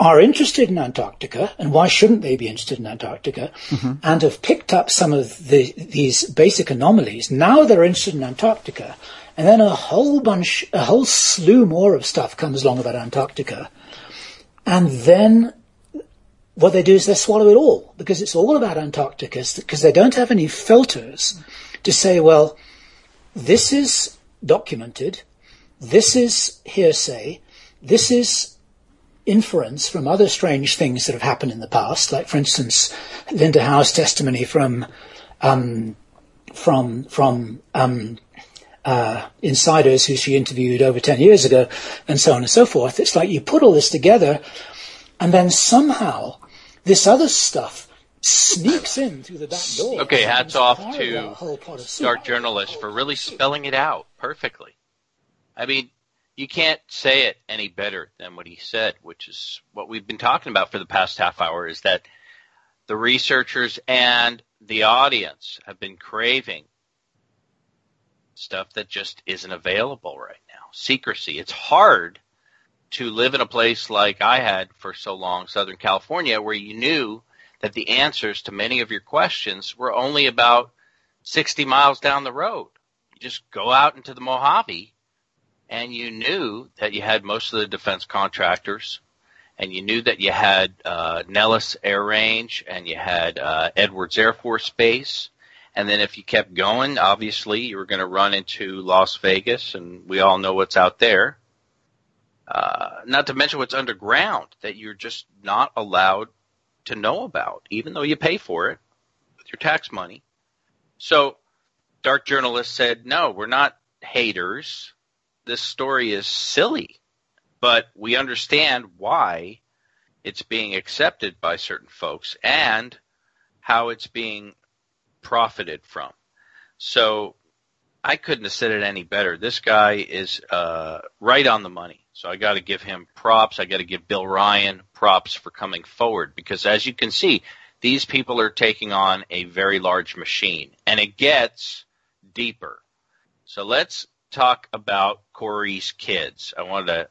are interested in Antarctica, and why shouldn't they be interested in Antarctica, mm-hmm. and have picked up some of the, these basic anomalies. Now they're interested in Antarctica, and then a whole bunch, a whole slew more of stuff comes along about Antarctica. And then what they do is they swallow it all because it's all about Antarctica because they don't have any filters to say, well, this is documented. This is hearsay. This is inference from other strange things that have happened in the past, like, for instance, Linda Howe's testimony from um, from from um, uh, insiders who she interviewed over 10 years ago, and so on and so forth. It's like you put all this together, and then somehow this other stuff sneaks in through the back door. Okay, hats off to Dark journalists for really spelling it out perfectly. I mean, you can't say it any better than what he said, which is what we've been talking about for the past half hour is that the researchers and the audience have been craving stuff that just isn't available right now. Secrecy. It's hard to live in a place like I had for so long, Southern California, where you knew that the answers to many of your questions were only about 60 miles down the road. You just go out into the Mojave and you knew that you had most of the defense contractors and you knew that you had uh, Nellis Air Range and you had uh, Edwards Air Force Base and then if you kept going, obviously you were going to run into Las Vegas, and we all know what's out there. Uh, not to mention what's underground that you're just not allowed to know about, even though you pay for it with your tax money. So, Dark journalists said, no, we're not haters. This story is silly, but we understand why it's being accepted by certain folks. And how it's being profited from. So I couldn't have said it any better. This guy is uh, right on the money. So I got to give him props. I got to give Bill Ryan props for coming forward because, as you can see, these people are taking on a very large machine, and it gets deeper. So let's talk about Corey's kids. I wanted to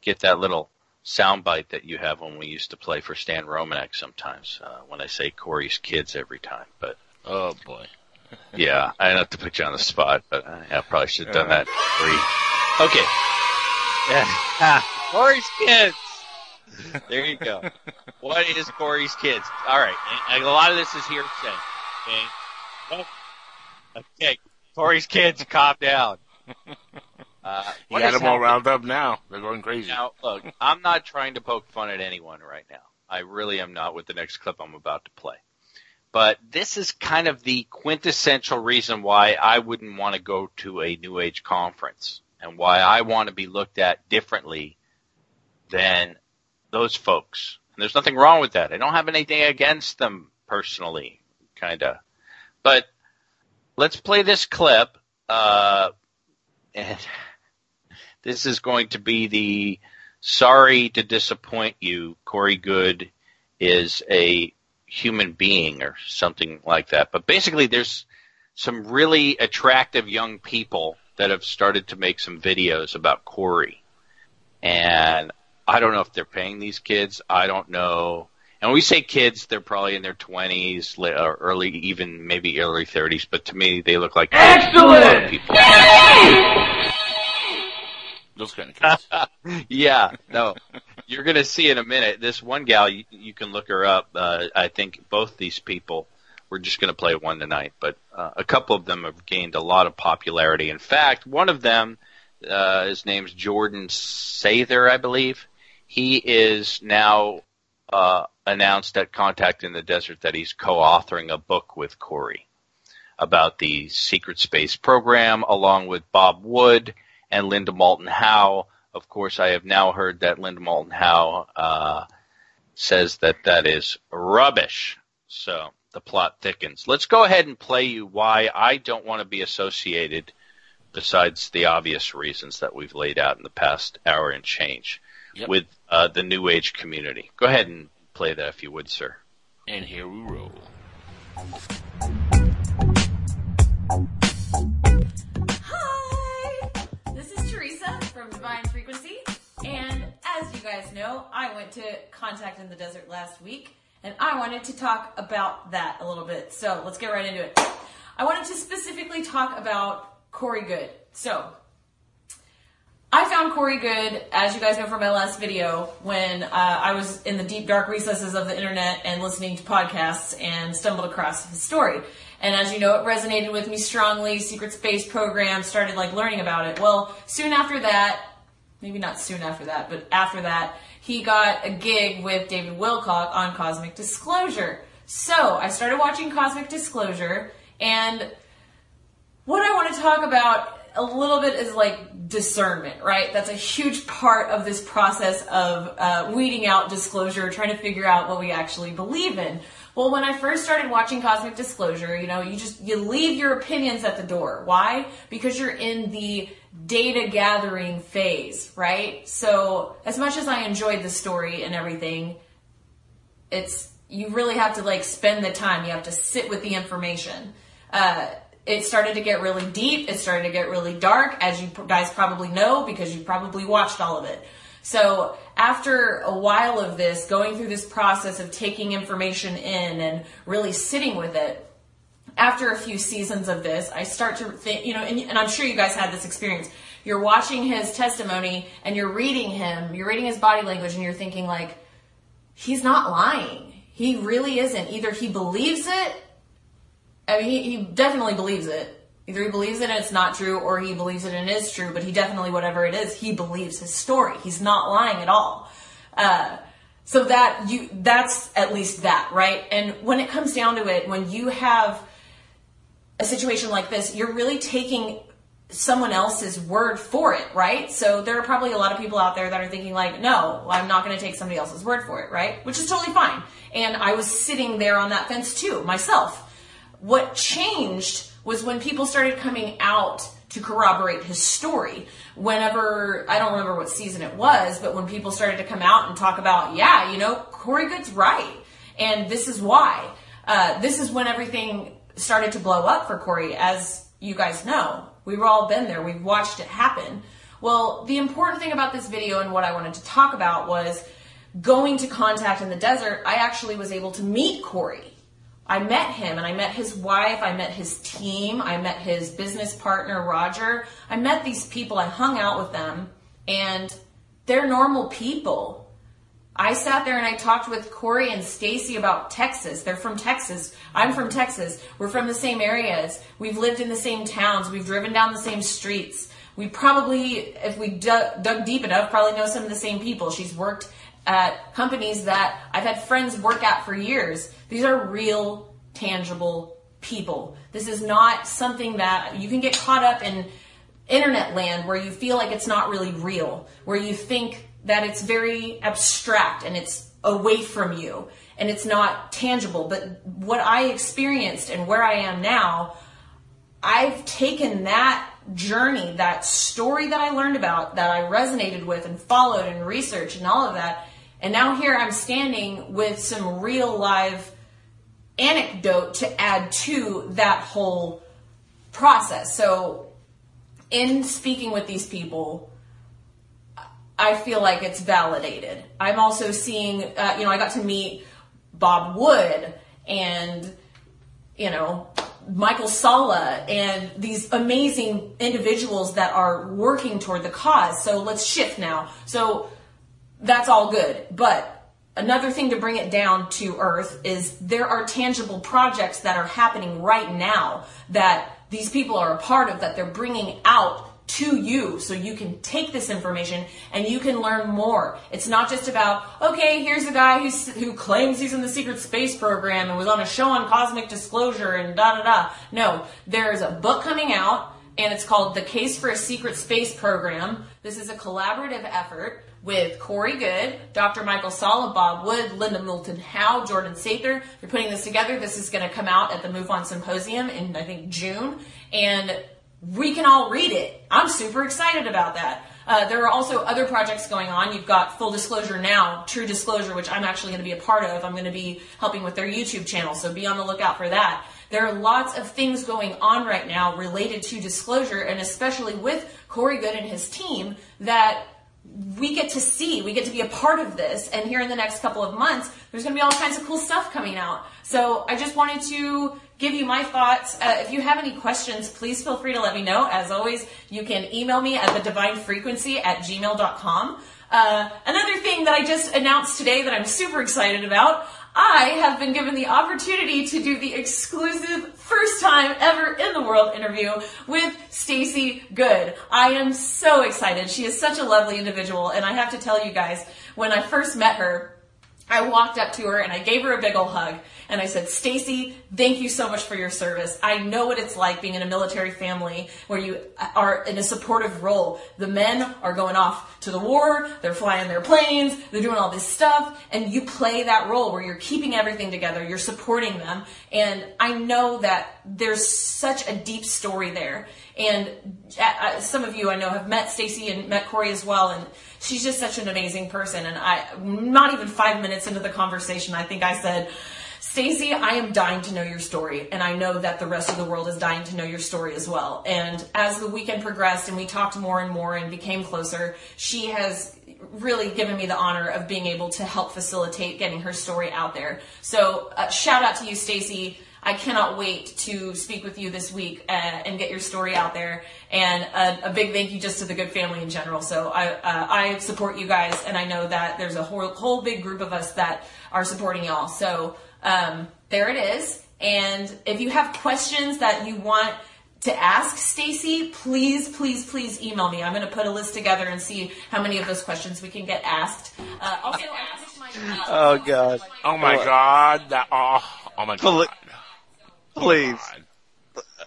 get that little soundbite that you have when we used to play for Stan Romanek sometimes uh, when I say Corey's kids every time. But oh boy, yeah, I have to put you on the spot, but uh, I probably should have done that. Free. Okay. Yeah. Corey's kids. There you go. What is Corey's kids? All right, and a lot of this is hearsay. Okay. Okay. Corey's kids, calm down. Uh, he had them all round up now. They're going crazy. Now, look, I'm not trying to poke fun at anyone right now. I really am not with the next clip I'm about to play. But this is kind of the quintessential reason why I wouldn't want to go to a New Age conference and why I want to be looked at differently than those folks. And there's nothing wrong with that. I don't have anything against them personally, kinda. But let's play this clip. Uh, and this is going to be the sorry to disappoint you. Corey Goode is a human being or something like that. But basically, there's some really attractive young people that have started to make some videos about Corey. And I don't know if they're paying these kids. I don't know. And when we say kids, they're probably in their 20s, or early, even maybe early 30s. But to me, they look like excellent people. Those kind of kids. yeah, no, you're gonna see in a minute. This one gal, you, you can look her up. Uh, I think both these people. We're just gonna play one tonight, but uh, a couple of them have gained a lot of popularity. In fact, one of them, uh, his name's Jordan Sather, I believe. He is now uh, announced at Contact in the Desert that he's co-authoring a book with Corey about the secret space program, along with Bob Wood and Linda Moulton Howe. Of course, I have now heard that Linda Moulton Howe uh, says that that is rubbish. So the plot thickens. Let's go ahead and play you why I don't want to be associated, besides the obvious reasons that we've laid out in the past hour and change, yep. with uh, the New Age community. Go ahead and play that if you would, sir. And here we roll. Hi! This is Teresa from Divine Frequency. And as you guys know, I went to Contact in the Desert last week, and I wanted to talk about that a little bit. So let's get right into it. I wanted to specifically talk about Corey Goode. So I found Corey Goode, as you guys know from my last video, when uh, I was in the deep dark recesses of the internet and listening to podcasts and stumbled across his story. And as you know, it resonated with me strongly. Secret Space Program started like learning about it. Well, soon after that, maybe not soon after that, but after that, he got a gig with David Wilcock on Cosmic Disclosure. So I started watching Cosmic Disclosure, and what I want to talk about a little bit is like discernment, right? That's a huge part of this process of uh, weeding out disclosure, trying to figure out what we actually believe in. Well, when I first started watching Cosmic Disclosure, you know, you just, you leave your opinions at the door. Why? Because you're in the data gathering phase, right? So as much as I enjoyed the story and everything, it's, you really have to like spend the time. You have to sit with the information. Uh, it started to get really deep. It started to get really dark, as you guys probably know because you probably watched all of it. So after a while of this, going through this process of taking information in and really sitting with it, after a few seasons of this, I start to think, you know, and, and, I'm sure you guys had this experience. You're watching his testimony and you're reading him, you're reading his body language, and you're thinking, like, he's not lying. He really isn't. Either he believes it, I mean, he, he definitely believes it, Either he believes it and it's not true, or he believes it and it is true, but he definitely, whatever it is, he believes his story. He's not lying at all. Uh, so that you, that's at least that, right? And when it comes down to it, when you have a situation like this, you're really taking someone else's word for it, right? So there are probably a lot of people out there that are thinking like, no, I'm not going to take somebody else's word for it, right? Which is totally fine. And I was sitting there on that fence too, myself. What changed was when people started coming out to corroborate his story. Whenever, I don't remember what season it was, but when people started to come out and talk about, yeah, you know, Corey Goode's right. And this is why. Uh, this is when everything started to blow up for Corey, as you guys know. We've all been there. We've watched it happen. Well, the important thing about this video and what I wanted to talk about was going to contact in the desert. I actually was able to meet Corey. I met him and I met his wife. I met his team. I met his business partner, Roger. I met these people. I hung out with them and they're normal people. I sat there and I talked with Corey and Stacy about Texas. They're from Texas. I'm from Texas. We're from the same areas. We've lived in the same towns. We've driven down the same streets. We probably, if we dug, dug deep enough, probably know some of the same people. She's worked at companies that I've had friends work at for years. These are real, tangible people. This is not something that you can get caught up in internet land where you feel like it's not really real, where you think that it's very abstract and it's away from you and it's not tangible. But what I experienced and where I am now, I've taken that journey, that story that I learned about, that I resonated with and followed and researched and all of that. And now here I'm standing with some real live anecdote to add to that whole process. So in speaking with these people, I feel like it's validated. I'm also seeing, uh, you know, I got to meet Bob Wood and, you know, Michael Salla and these amazing individuals that are working toward the cause. So let's shift now. So that's all good. But another thing to bring it down to earth is there are tangible projects that are happening right now that these people are a part of that they're bringing out to you so you can take this information and you can learn more. It's not just about, okay, here's a guy who's, who claims he's in the secret space program and was on a show on cosmic disclosure and da da da. No, there's a book coming out and it's called The Case for a Secret Space Program. This is a collaborative effort with Corey Goode, Dr. Michael Salla, Bob Wood, Linda Moulton Howe, Jordan Sather. They're putting this together. This is going to come out at the MUFON Symposium in, I think, June. And we can all read it. I'm super excited about that. Uh, there are also other projects going on. You've got Full Disclosure Now, True Disclosure, which I'm actually going to be a part of. I'm going to be helping with their YouTube channel, so be on the lookout for that. There are lots of things going on right now related to disclosure, and especially with Corey Goode and his team, that we get to see, we get to be a part of this. And here in the next couple of months, there's going to be all kinds of cool stuff coming out. So I just wanted to give you my thoughts. Uh, if you have any questions, please feel free to let me know. As always, you can email me at the divine frequency at gmail.com. Uh, another thing that I just announced today that I'm super excited about, I have been given the opportunity to do the exclusive first time ever in the world interview with Stacy Goode. I am so excited. She is such a lovely individual and I have to tell you guys, when I first met her, I walked up to her and I gave her a big ol' hug and I said, Stacy, thank you so much for your service. I know what it's like being in a military family where you are in a supportive role. The men are going off to the war, they're flying their planes, they're doing all this stuff, and you play that role where you're keeping everything together, you're supporting them. And I know that there's such a deep story there. And uh, some of you I know have met Stacy and met Corey as well, and she's just such an amazing person. And I, not even five minutes into the conversation, I think I said, Stacy, I am dying to know your story, and I know that the rest of the world is dying to know your story as well. And as the weekend progressed and we talked more and more and became closer, she has really given me the honor of being able to help facilitate getting her story out there. So, uh, shout out to you, Stacy. I cannot wait to speak with you this week uh, and get your story out there. And a, a, big thank you just to the Goode family in general. So I, uh, I support you guys, and I know that there's a whole, whole big group of us that are supporting y'all. So um, there it is. And if you have questions that you want to ask Stacy, please, please, please email me. I'm going to put a list together and see how many of those questions we can get asked. Uh, also, my, oh god! Oh my god! That, oh, oh my god! Please.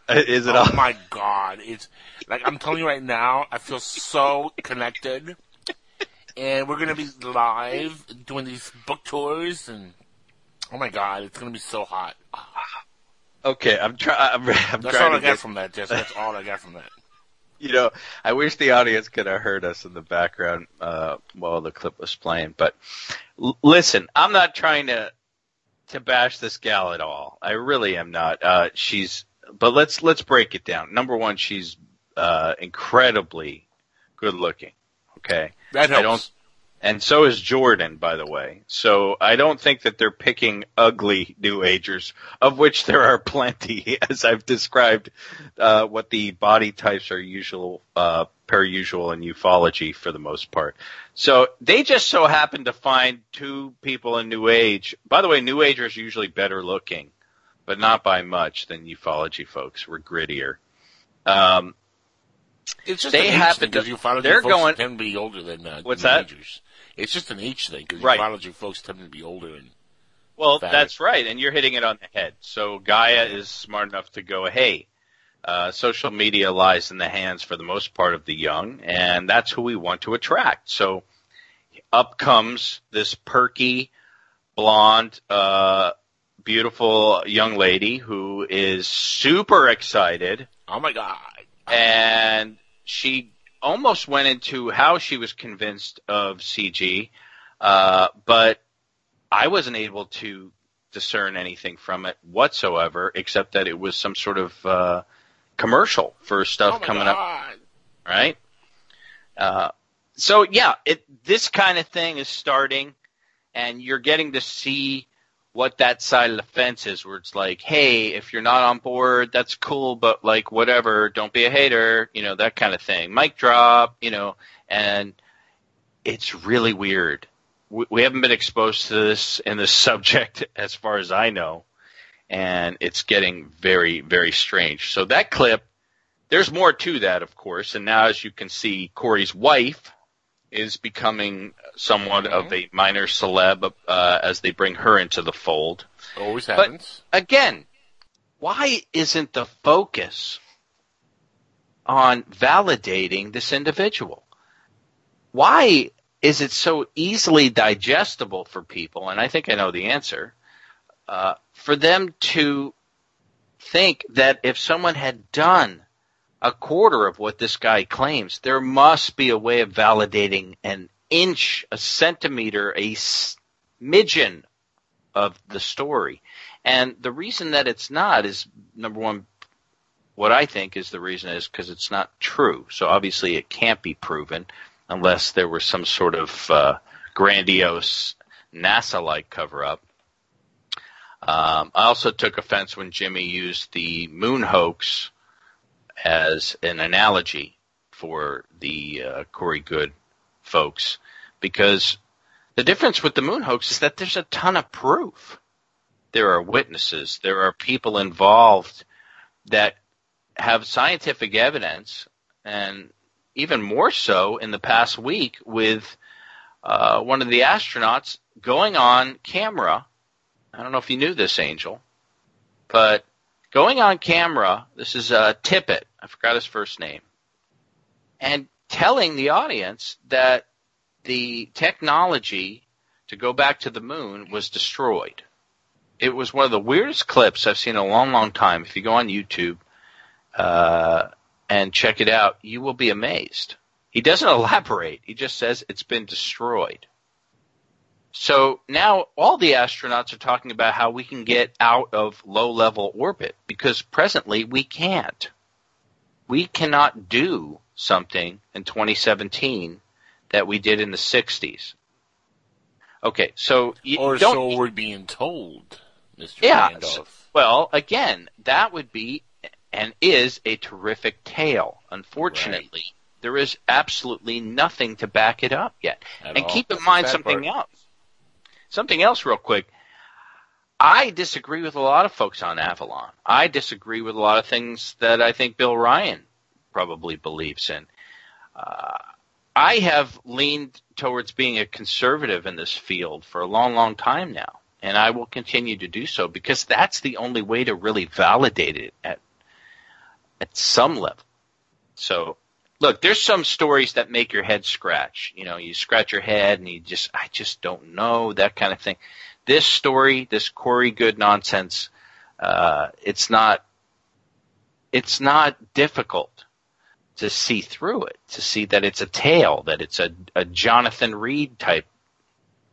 Is it? Oh all? my god! It's like I'm telling you right now. I feel so connected, and we're gonna be live doing these book tours, and oh my god, it's gonna be so hot. Okay, I'm trying. I'm, I'm That's trying all to I got get from that, Jess. That's all I got from that. you know, I wish the audience could have heard us in the background uh, while the clip was playing. But l- listen, I'm not trying to to bash this gal at all. I really am not. Uh, she's, but let's let's break it down. Number one, she's uh, incredibly good looking. Okay, That I helps. And so is Jordan, by the way. So I don't think that they're picking ugly New Agers, of which there are plenty, as I've described uh, what the body types are usual, uh, per usual in ufology for the most part. So they just so happen to find two people in New Age. By the way, New Agers are usually better looking, but not by much than ufology folks. We're grittier. Um, It's just they happen to- ufology they're going- to be older than uh, What's that? It's just an age thing because Right. ufology folks tend to be older. And Well, Fact. that's right, and you're hitting it on the head. So Gaia is smart enough to go, hey, uh, social media lies in the hands for the most part of the young, and that's who we want to attract. So up comes this perky, blonde, uh, beautiful young lady who is super excited. oh my god, and she almost went into how she was convinced of CG, uh, but I wasn't able to discern anything from it whatsoever, except that it was some sort of uh, commercial for stuff oh coming god. up, right? Uh, so yeah, it this kind of thing is starting, and you're getting to see what that side of the fence is, where it's like, hey, if you're not on board, that's cool, but like whatever, don't be a hater, you know, that kind of thing. Mic drop, you know, and it's really weird. We, we haven't been exposed to this in this subject as far as I know, and it's getting very, very strange. So that clip, there's more to that, of course, and now as you can see, Corey's wife is becoming somewhat of a minor celeb uh, as they bring her into the fold. Always happens. But again, why isn't the focus on validating this individual? Why is it so easily digestible for people? And I think I know the answer. Uh, for them to think that if someone had done a quarter of what this guy claims, there must be a way of validating an inch, a centimeter, a smidgen of the story. And the reason that it's not is number one, what I think is the reason is because it's not true. So obviously it can't be proven unless there was some sort of uh, grandiose NASA-like cover-up. Um, I also took offense when Jimmy used the moon hoax as an analogy for the uh, Corey Goode folks because the difference with the moon hoax is that there's a ton of proof. There are witnesses, there are people involved that have scientific evidence, and even more so in the past week with uh, one of the astronauts going on camera. I don't know if you knew this, Angel, but going on camera, this is uh, Tippett, I forgot his first name, and telling the audience that the technology to go back to the moon was destroyed. It was one of the weirdest clips I've seen in a long, long time. If you go on YouTube uh, and check it out, you will be amazed. He doesn't elaborate. He just says it's been destroyed. So now all the astronauts are talking about how we can get out of low level orbit because presently we can't. We cannot do something in 2017 that we did in the 60s. Okay, so you or don't so we're being told, Mr. yeah. Randolph. Well, again, that would be and is a terrific tale. Unfortunately, there is absolutely nothing to back it up yet. At and all. keep in That's mind something part. else. Something else real quick. I disagree with a lot of folks on Avalon. I disagree with a lot of things that I think Bill Ryan probably believes in. Uh, I have leaned towards being a conservative in this field for a long, long time now, and I will continue to do so because that's the only way to really validate it. At, at some level. So, look, there's some stories that make your head scratch. You know, you scratch your head and you just, I just don't know, that kind of thing. This story, this Corey Goode nonsense, uh, it's not, it's not difficult to see through it, to see that it's a tale, that it's a, a Jonathan Reed type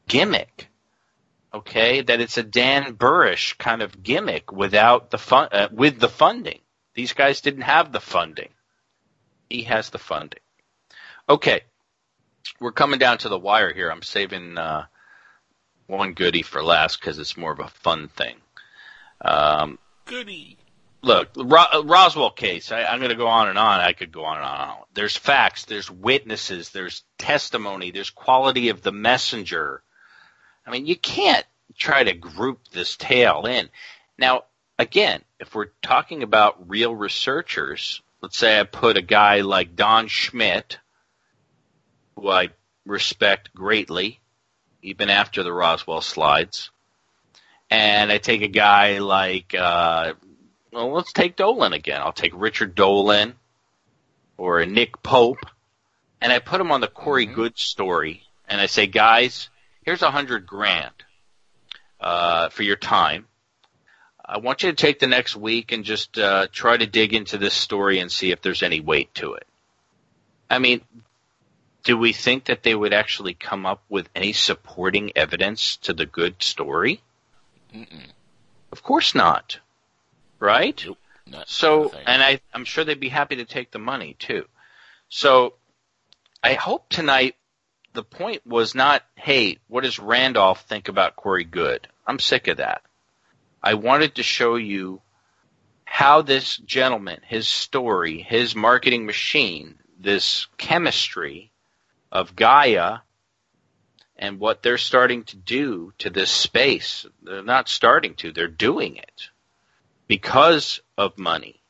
gimmick. Okay, that it's a Dan Burisch kind of gimmick without the fun, uh, with the funding. These guys didn't have the funding. He has the funding. Okay, we're coming down to the wire here. I'm saving uh, one goodie for last because it's more of a fun thing. Um, Goody. look, Ro- Roswell case. I, I'm going to go on and on. I could go on and on. and on. There's facts. There's witnesses. There's testimony. There's quality of the messenger. I mean, you can't try to group this tale in. Now, again, if we're talking about real researchers, let's say I put a guy like Don Schmitt, who I respect greatly, even after the Roswell slides, and I take a guy like, uh, well, let's take Dolan again. I'll take Richard Dolan or a Nick Pope, and I put him on the Corey Goode story, and I say, guys, here's a hundred grand uh, for your time. I want you to take the next week and just uh, try to dig into this story and see if there's any weight to it. I mean, do we think that they would actually come up with any supporting evidence to the Goode story? Mm-mm. Of course not. Right? Not So, and I, I'm sure they'd be happy to take the money too. So, I hope tonight the point was not, hey, what does Randolph think about Corey Goode? I'm sick of that. I wanted to show you how this gentleman, his story, his marketing machine, this chemistry of Gaia and what they're starting to do to this space. They're not starting to, they're doing it because of money.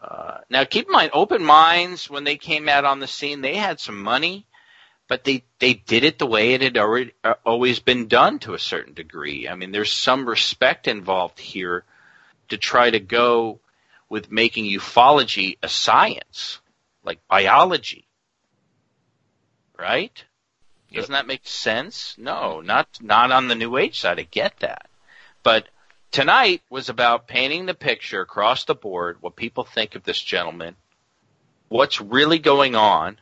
Uh, now keep in mind, open minds, when they came out on the scene, they had some money, but they, they did it the way it had already, uh, always been done to a certain degree. I mean, there's some respect involved here to try to go with making ufology a science, like biology. Right? Doesn't that make sense? No, not not on the New Age side. I get that, but tonight was about painting the picture across the board. What people think of this gentleman, what's really going on,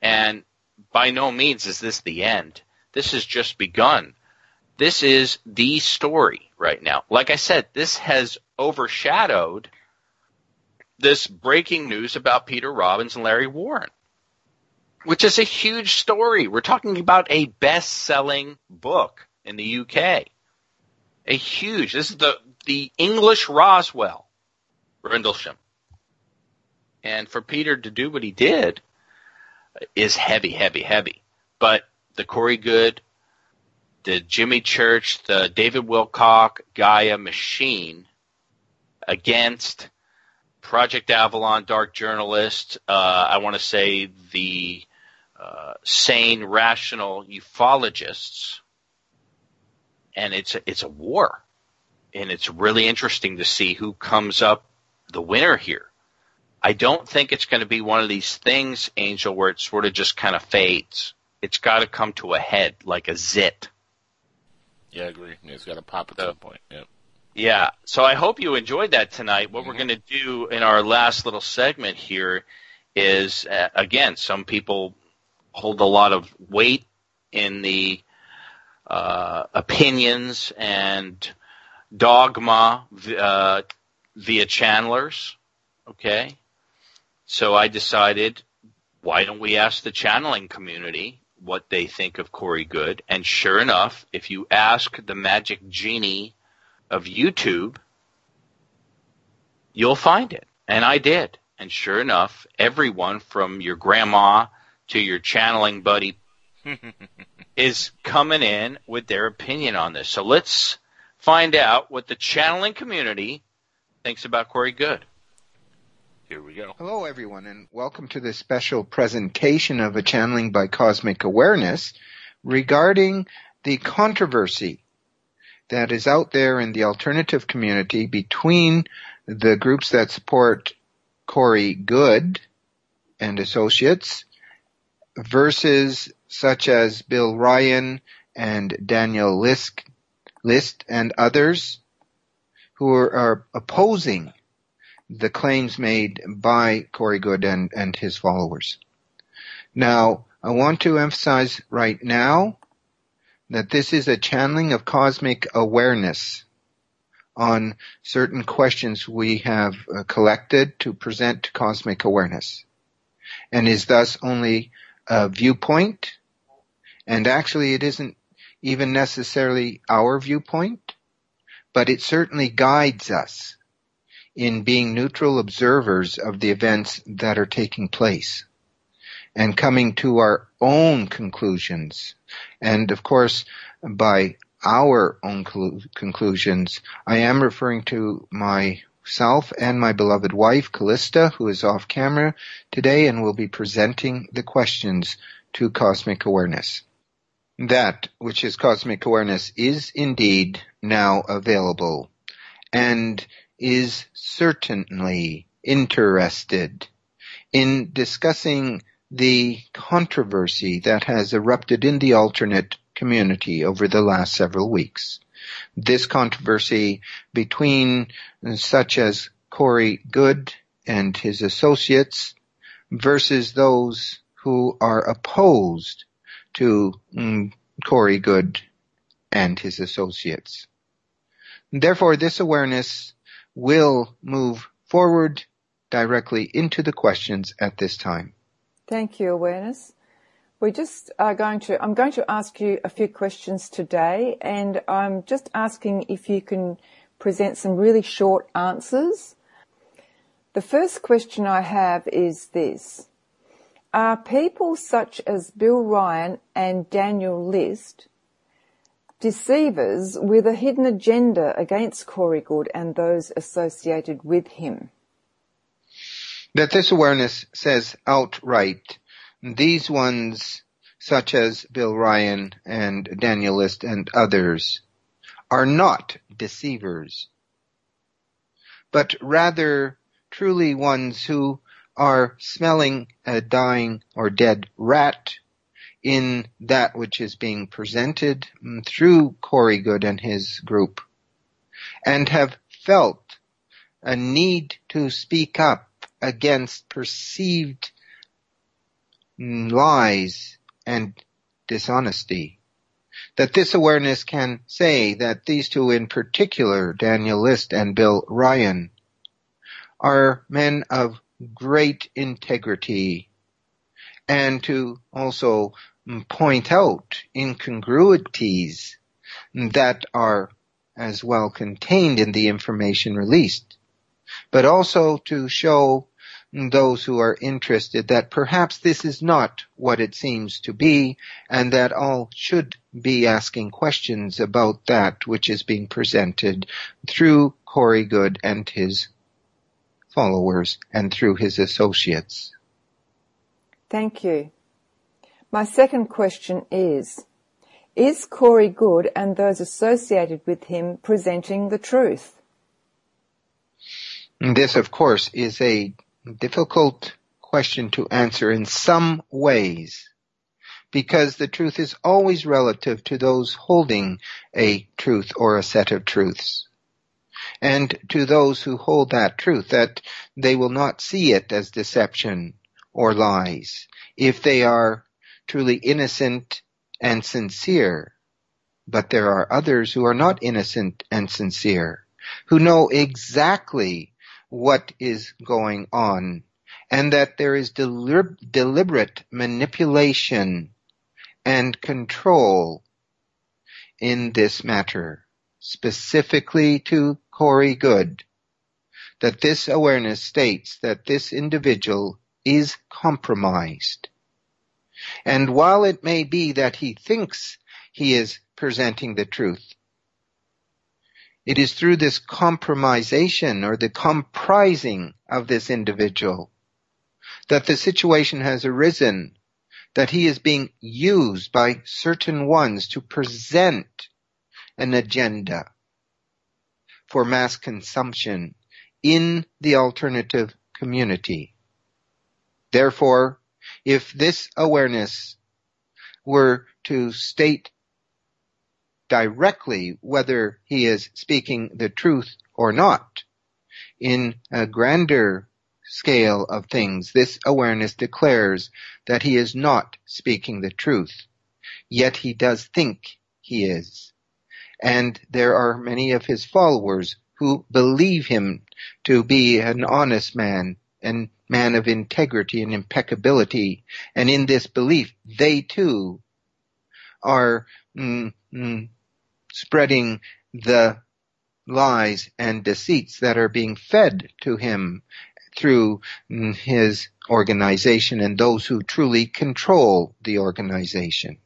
and by no means is this the end. This has just begun. This is the story right now. Like I said, this has overshadowed this breaking news about Peter Robbins and Larry Warren which is a huge story. We're talking about a best-selling book in the UK. A huge. This is the the English Roswell, Rendlesham. And for Peter to do what he did is heavy, heavy, heavy. But the Corey Goode, the Jimmy Church, the David Wilcock, Gaia machine against Project Avalon, Dark Journalist, uh, I want to say the uh, sane, rational ufologists, and it's a, it's a war, and it's really interesting to see who comes up the winner here. I don't think it's going to be one of these things, Angel, where it sort of just kind of fades. It's got to come to a head like a zit. Yeah, I agree. It's got to pop at some point. Yep. Yeah. So I hope you enjoyed that tonight. What we're going to do in our last little segment here is, uh, again, some people hold a lot of weight in the uh, opinions and dogma uh, via channelers. Okay. So I decided, why don't we ask the channeling community what they think of Corey Goode? And sure enough, if you ask the magic genie of YouTube, you'll find it. And I did. And sure enough, everyone from your grandma to your channeling buddy is coming in with their opinion on this. So let's find out what the channeling community thinks about Corey Goode. Here we go. Hello, everyone, and welcome to this special presentation of a channeling by cosmic awareness regarding the controversy that is out there in the alternative community between the groups that support Corey Goode and associates versus such as Bill Ryan and Daniel Liszt, Liszt and others who are, are opposing the claims made by Corey Goode and, and his followers. Now, I want to emphasize right now that this is a channeling of cosmic awareness on certain questions we have uh, collected to present to cosmic awareness and is thus only a viewpoint and actually it isn't even necessarily our viewpoint but it certainly guides us in being neutral observers of the events that are taking place and coming to our own conclusions. And of course, by our own conclusions, I am referring to myself and my beloved wife, Callista, who is off camera today and will be presenting the questions to cosmic awareness. That which is cosmic awareness is indeed now available and is certainly interested in discussing the controversy that has erupted in the alternate community over the last several weeks. This controversy between such as Corey Goode and his associates versus those who are opposed to mm, Corey Goode and his associates. Therefore, this awareness will move forward directly into the questions at this time. Thank you, Awareness. We're just are going to, I'm going to ask you a few questions today and I'm just asking if you can present some really short answers. The first question I have is this. Are people such as Bill Ryan and Daniel Liszt deceivers with a hidden agenda against Corey Goode and those associated with him? That this awareness says outright, these ones, such as Bill Ryan and Daniel Liszt and others, are not deceivers, but rather truly ones who are smelling a dying or dead rat in that which is being presented mm, through Corey Goode and his group and have felt a need to speak up against perceived mm, lies and dishonesty. That this awareness can say that these two in particular, Daniel Liszt and Bill Ryan, are men of great integrity and to also Mm, point out incongruities that are as well contained in the information released, but also to show those who are interested that perhaps this is not what it seems to be and that all should be asking questions about that which is being presented through Corey Goode and his followers and through his associates. Thank you. My second question is, is Corey Goode and those associated with him presenting the truth? This, of course, is a difficult question to answer in some ways because the truth is always relative to those holding a truth or a set of truths. And to those who hold that truth that they will not see it as deception or lies if they are truly innocent and sincere. But there are others who are not innocent and sincere, who know exactly what is going on and that there is delib- deliberate manipulation and control in this matter, specifically to Corey Goode, that this awareness states that this individual is compromised and while it may be that he thinks he is presenting the truth, it is through this compromisation or the comprising of this individual that the situation has arisen that he is being used by certain ones to present an agenda for mass consumption in the alternative community. Therefore, if this awareness were to state directly whether he is speaking the truth or not, in a grander scale of things, this awareness declares that he is not speaking the truth, yet he does think he is. And there are many of his followers who believe him to be an honest man and man of integrity and impeccability. And in this belief, they too are mm, mm, spreading the lies and deceits that are being fed to him through mm, his organization and those who truly control the organization.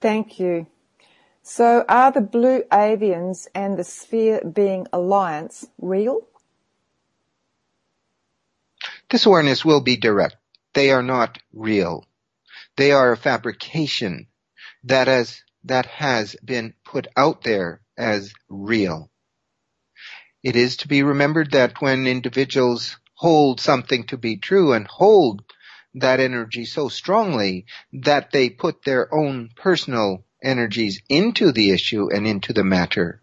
Thank you. So are the blue avians and the sphere being alliance real? This awareness will be direct. They are not real. They are a fabrication that has, that has been put out there as real. It is to be remembered that when individuals hold something to be true and hold that energy so strongly that they put their own personal energies into the issue and into the matter,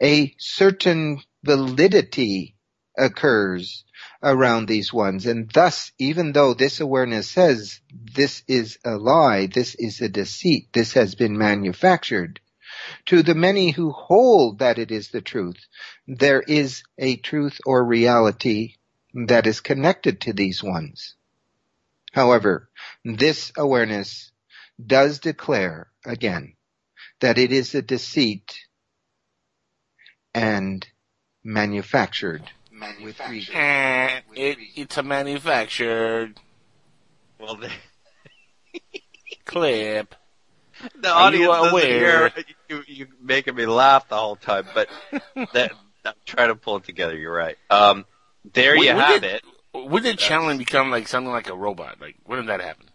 a certain validity occurs around these ones. And thus, even though this awareness says this is a lie, this is a deceit, this has been manufactured, to the many who hold that it is the truth, there is a truth or reality that is connected to these ones. However, this awareness does declare again that it is a deceit and manufactured manufactured. Eh, it, it's a manufactured. Well, they... clip. The Are audience you doesn't aware? hear you, you making me laugh the whole time, but that, I'm trying to pull it together. You're right. Um, there When- you when have did- it. When did channeling become like something like a robot? Like when did that happen?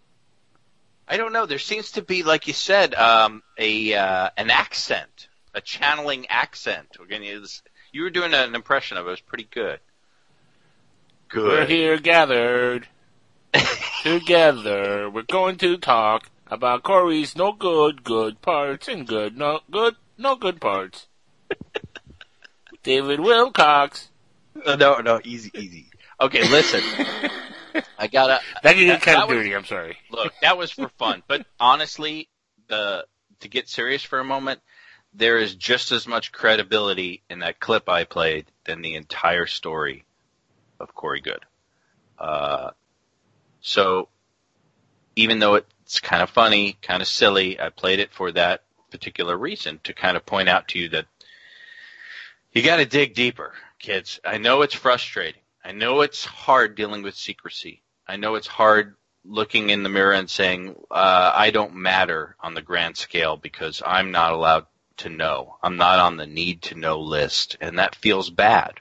I don't know. There seems to be, like you said, um, a uh, an accent, a channeling accent. We're gonna use. You were doing an impression of it. It was pretty good. Good. We're here gathered together. We're going to talk about Corey's no good good parts and good no good no good parts. David Wilcock. Uh, no, no, easy, easy. Okay, listen. I gotta. That can get kind of was- dirty. I'm sorry. Look, that was for fun, but honestly, the to get serious for a moment, there is just as much credibility in that clip I played than the entire story of Corey Goode. Uh, so even though it's kind of funny, kind of silly, I played it for that particular reason to kind of point out to you that you got to dig deeper, kids. I know it's frustrating. I know it's hard dealing with secrecy. I know it's hard looking in the mirror and saying, uh, I don't matter on the grand scale because I'm not allowed to know. I'm not on the need to know list. And that feels bad.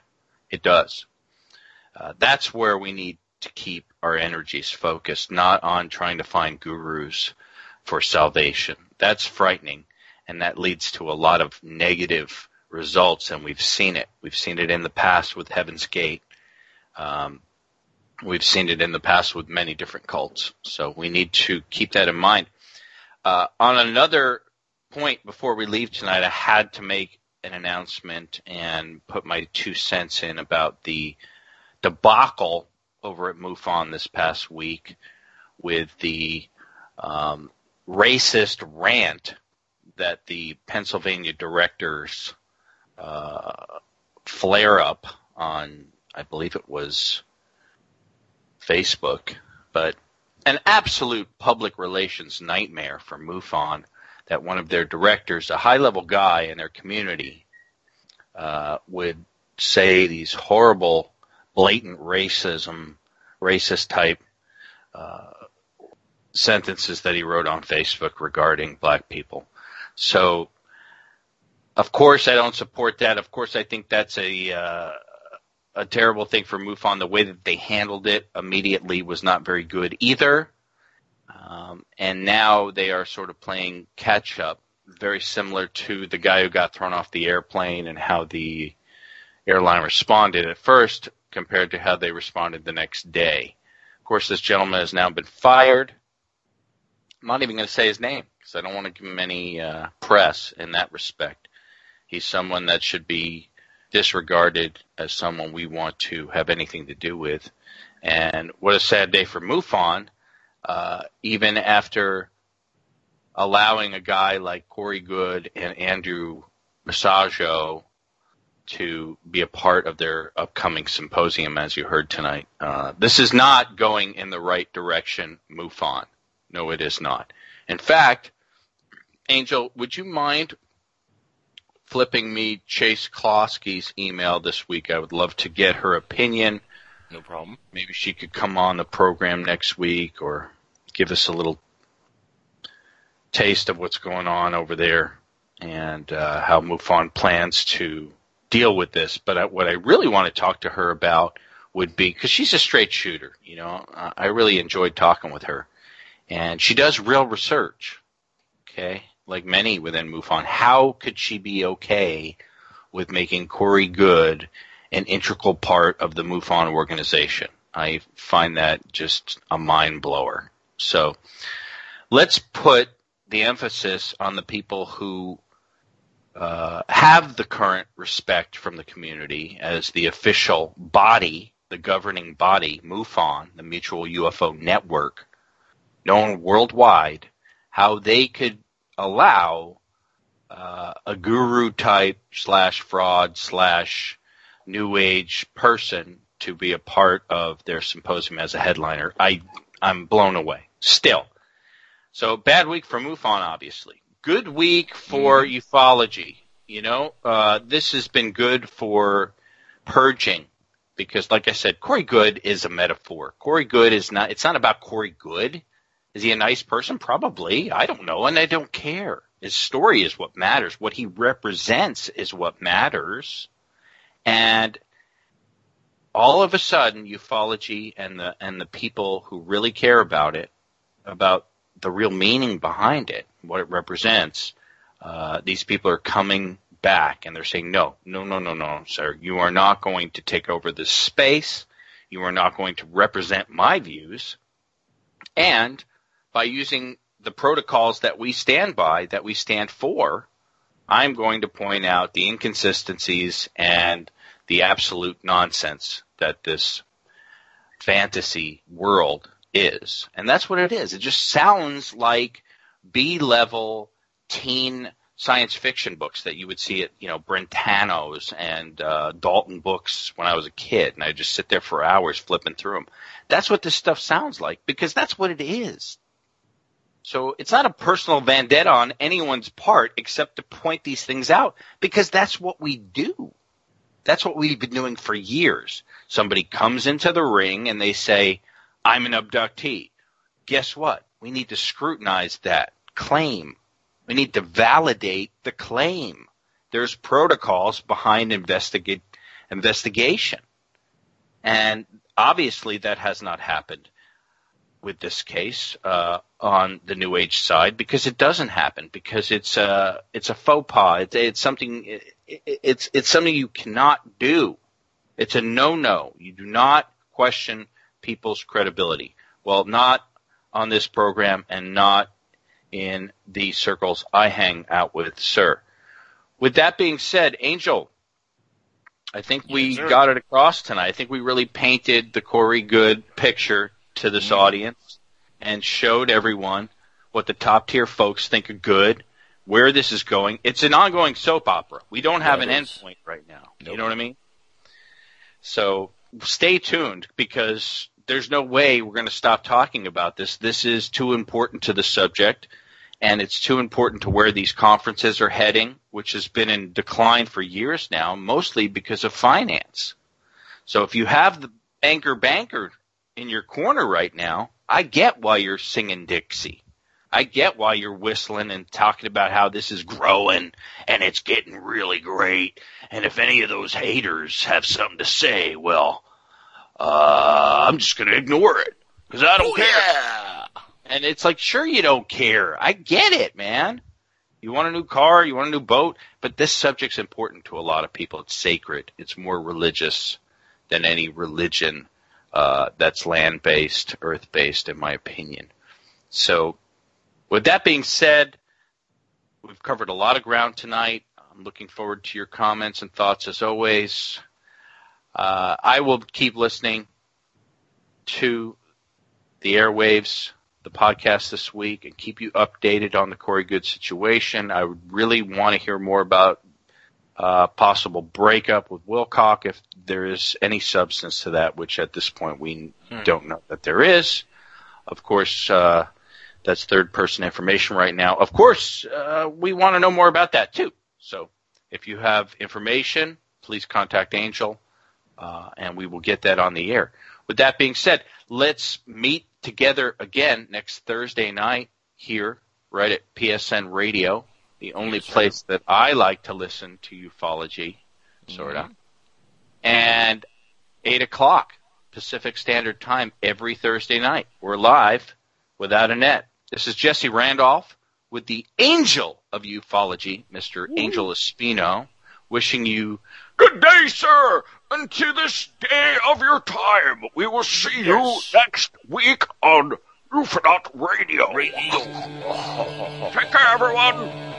It does. Uh, that's where we need to keep our energies focused, not on trying to find gurus for salvation. That's frightening. And that leads to a lot of negative results. And we've seen it. We've seen it in the past with Heaven's Gate. Um, we've seen it in the past with many different cults. So we need to keep that in mind. Uh, on another point before we leave tonight, I had to make an announcement and put my two cents in about the debacle over at MUFON this past week with the um, racist rant that the Pennsylvania directors uh, flare up on, I believe it was Facebook, but an absolute public relations nightmare for MUFON that one of their directors, a high level guy in their community, uh, would say these horrible, blatant racism, racist type uh, sentences that he wrote on Facebook regarding black people. So, of course, I don't support that. Of course, I think that's a uh, a terrible thing for MUFON. The way that they handled it immediately was not very good either. Um, and now they are sort of playing catch up, very similar to the guy who got thrown off the airplane and how the airline responded. At first, compared to how they responded the next day. Of course, this gentleman has now been fired. I'm not even going to say his name because I don't want to give him any uh, press in that respect. He's someone that should be disregarded as someone we want to have anything to do with. And what a sad day for MUFON, uh, even after allowing a guy like Corey Goode and Andrew Massaggio to be a part of their upcoming symposium, as you heard tonight. Uh, this is not going in the right direction, MUFON. No, it is not. In fact, Angel, would you mind flipping me Chase Kloetzke's email this week? I would love to get her opinion. No problem. Maybe she could come on the program next week or give us a little taste of what's going on over there and uh, how MUFON plans to deal with this. But I, what I really want to talk to her about would be because she's a straight shooter. You know, uh, I really enjoyed talking with her, and she does real research. Okay, like many within MUFON, how could she be okay with making Corey Goode an integral part of the MUFON organization? I find that just a mind blower. So let's put the emphasis on the people who uh, have the current respect from the community as the official body, the governing body, MUFON, the Mutual UFO Network, known worldwide, how they could allow uh, a guru type slash fraud slash new age person to be a part of their symposium as a headliner. I I'm blown away. Still. So bad week for MUFON, obviously. Good week for mm-hmm. ufology. You know, uh, this has been good for purging because, like I said, Corey Goode is a metaphor. Corey Goode is not. It's not about Corey Goode. Is he a nice person? Probably. I don't know, and I don't care. His story is what matters. What he represents is what matters. And all of a sudden, ufology and the and the people who really care about it, about the real meaning behind it, what it represents, uh, these people are coming back and they're saying, no, no, no, no, no, sir, you are not going to take over this space. You are not going to represent my views. And by using the protocols that we stand by, that we stand for, I'm going to point out the inconsistencies and the absolute nonsense that this fantasy world is. And that's what it is. It just sounds like B level teen science fiction books that you would see at, you know, Brentano's and uh, Dalton books when I was a kid. And I'd just sit there for hours flipping through them. That's what this stuff sounds like because that's what it is. So it's not a personal vendetta on anyone's part except to point these things out because that's what we do. That's what we've been doing for years. Somebody comes into the ring and they say, I'm an abductee. Guess what? We need to scrutinize that claim. We need to validate the claim. There's protocols behind investigate, investigation. And obviously that has not happened with this case uh, on the New Age side because it doesn't happen because it's a it's a faux pas. It's, it's something it, it's it's something you cannot do. It's a no no. You do not question people's credibility. Well, not on this program and not in the circles I hang out with, sir. With that being said, Angel, I think we yes, got it across tonight. I think we really painted the Corey Goode picture to this mm-hmm. audience and showed everyone what the top tier folks think are good, where this is going. It's an ongoing soap opera. We don't have an end point right now. Nope. You know what I mean? So stay tuned because there's no way we're going to stop talking about this. This is too important to the subject, and it's too important to where these conferences are heading, which has been in decline for years now, mostly because of finance. So if you have the banker banker in your corner right now, I get why you're singing Dixie. I get why you're whistling and talking about how this is growing and it's getting really great. And if any of those haters have something to say, well, uh, I'm just going to ignore it because I don't oh, care. Yeah. And it's like, sure, you don't care. I get it, man. You want a new car, you want a new boat, but this subject's important to a lot of people. It's sacred. It's more religious than any religion uh, that's land based, earth based, in my opinion. So, with that being said, we've covered a lot of ground tonight. I'm looking forward to your comments and thoughts as always. Uh, I will keep listening to the airwaves, the podcast this week, and keep you updated on the Corey Goode situation. I would really want to hear more about uh, possible breakup with Wilcock if there is any substance to that, which at this point we hmm. don't know that there is. Of course, uh, that's third person information right now. Of course, uh, we want to know more about that too. So if you have information, please contact Angel, uh, and we will get that on the air. With that being said, let's meet together again next Thursday night here, right at PSN Radio the only place that I like to listen to ufology, sort of. Mm-hmm. And 8 o'clock Pacific Standard Time every Thursday night. We're live without a net. This is Jesse Randolph with the angel of ufology, Mr. Angel Espino, wishing you good day, sir, and to this day of your time. We will see yes. you next week on Ufonaut Radio. Radio. Take care, everyone.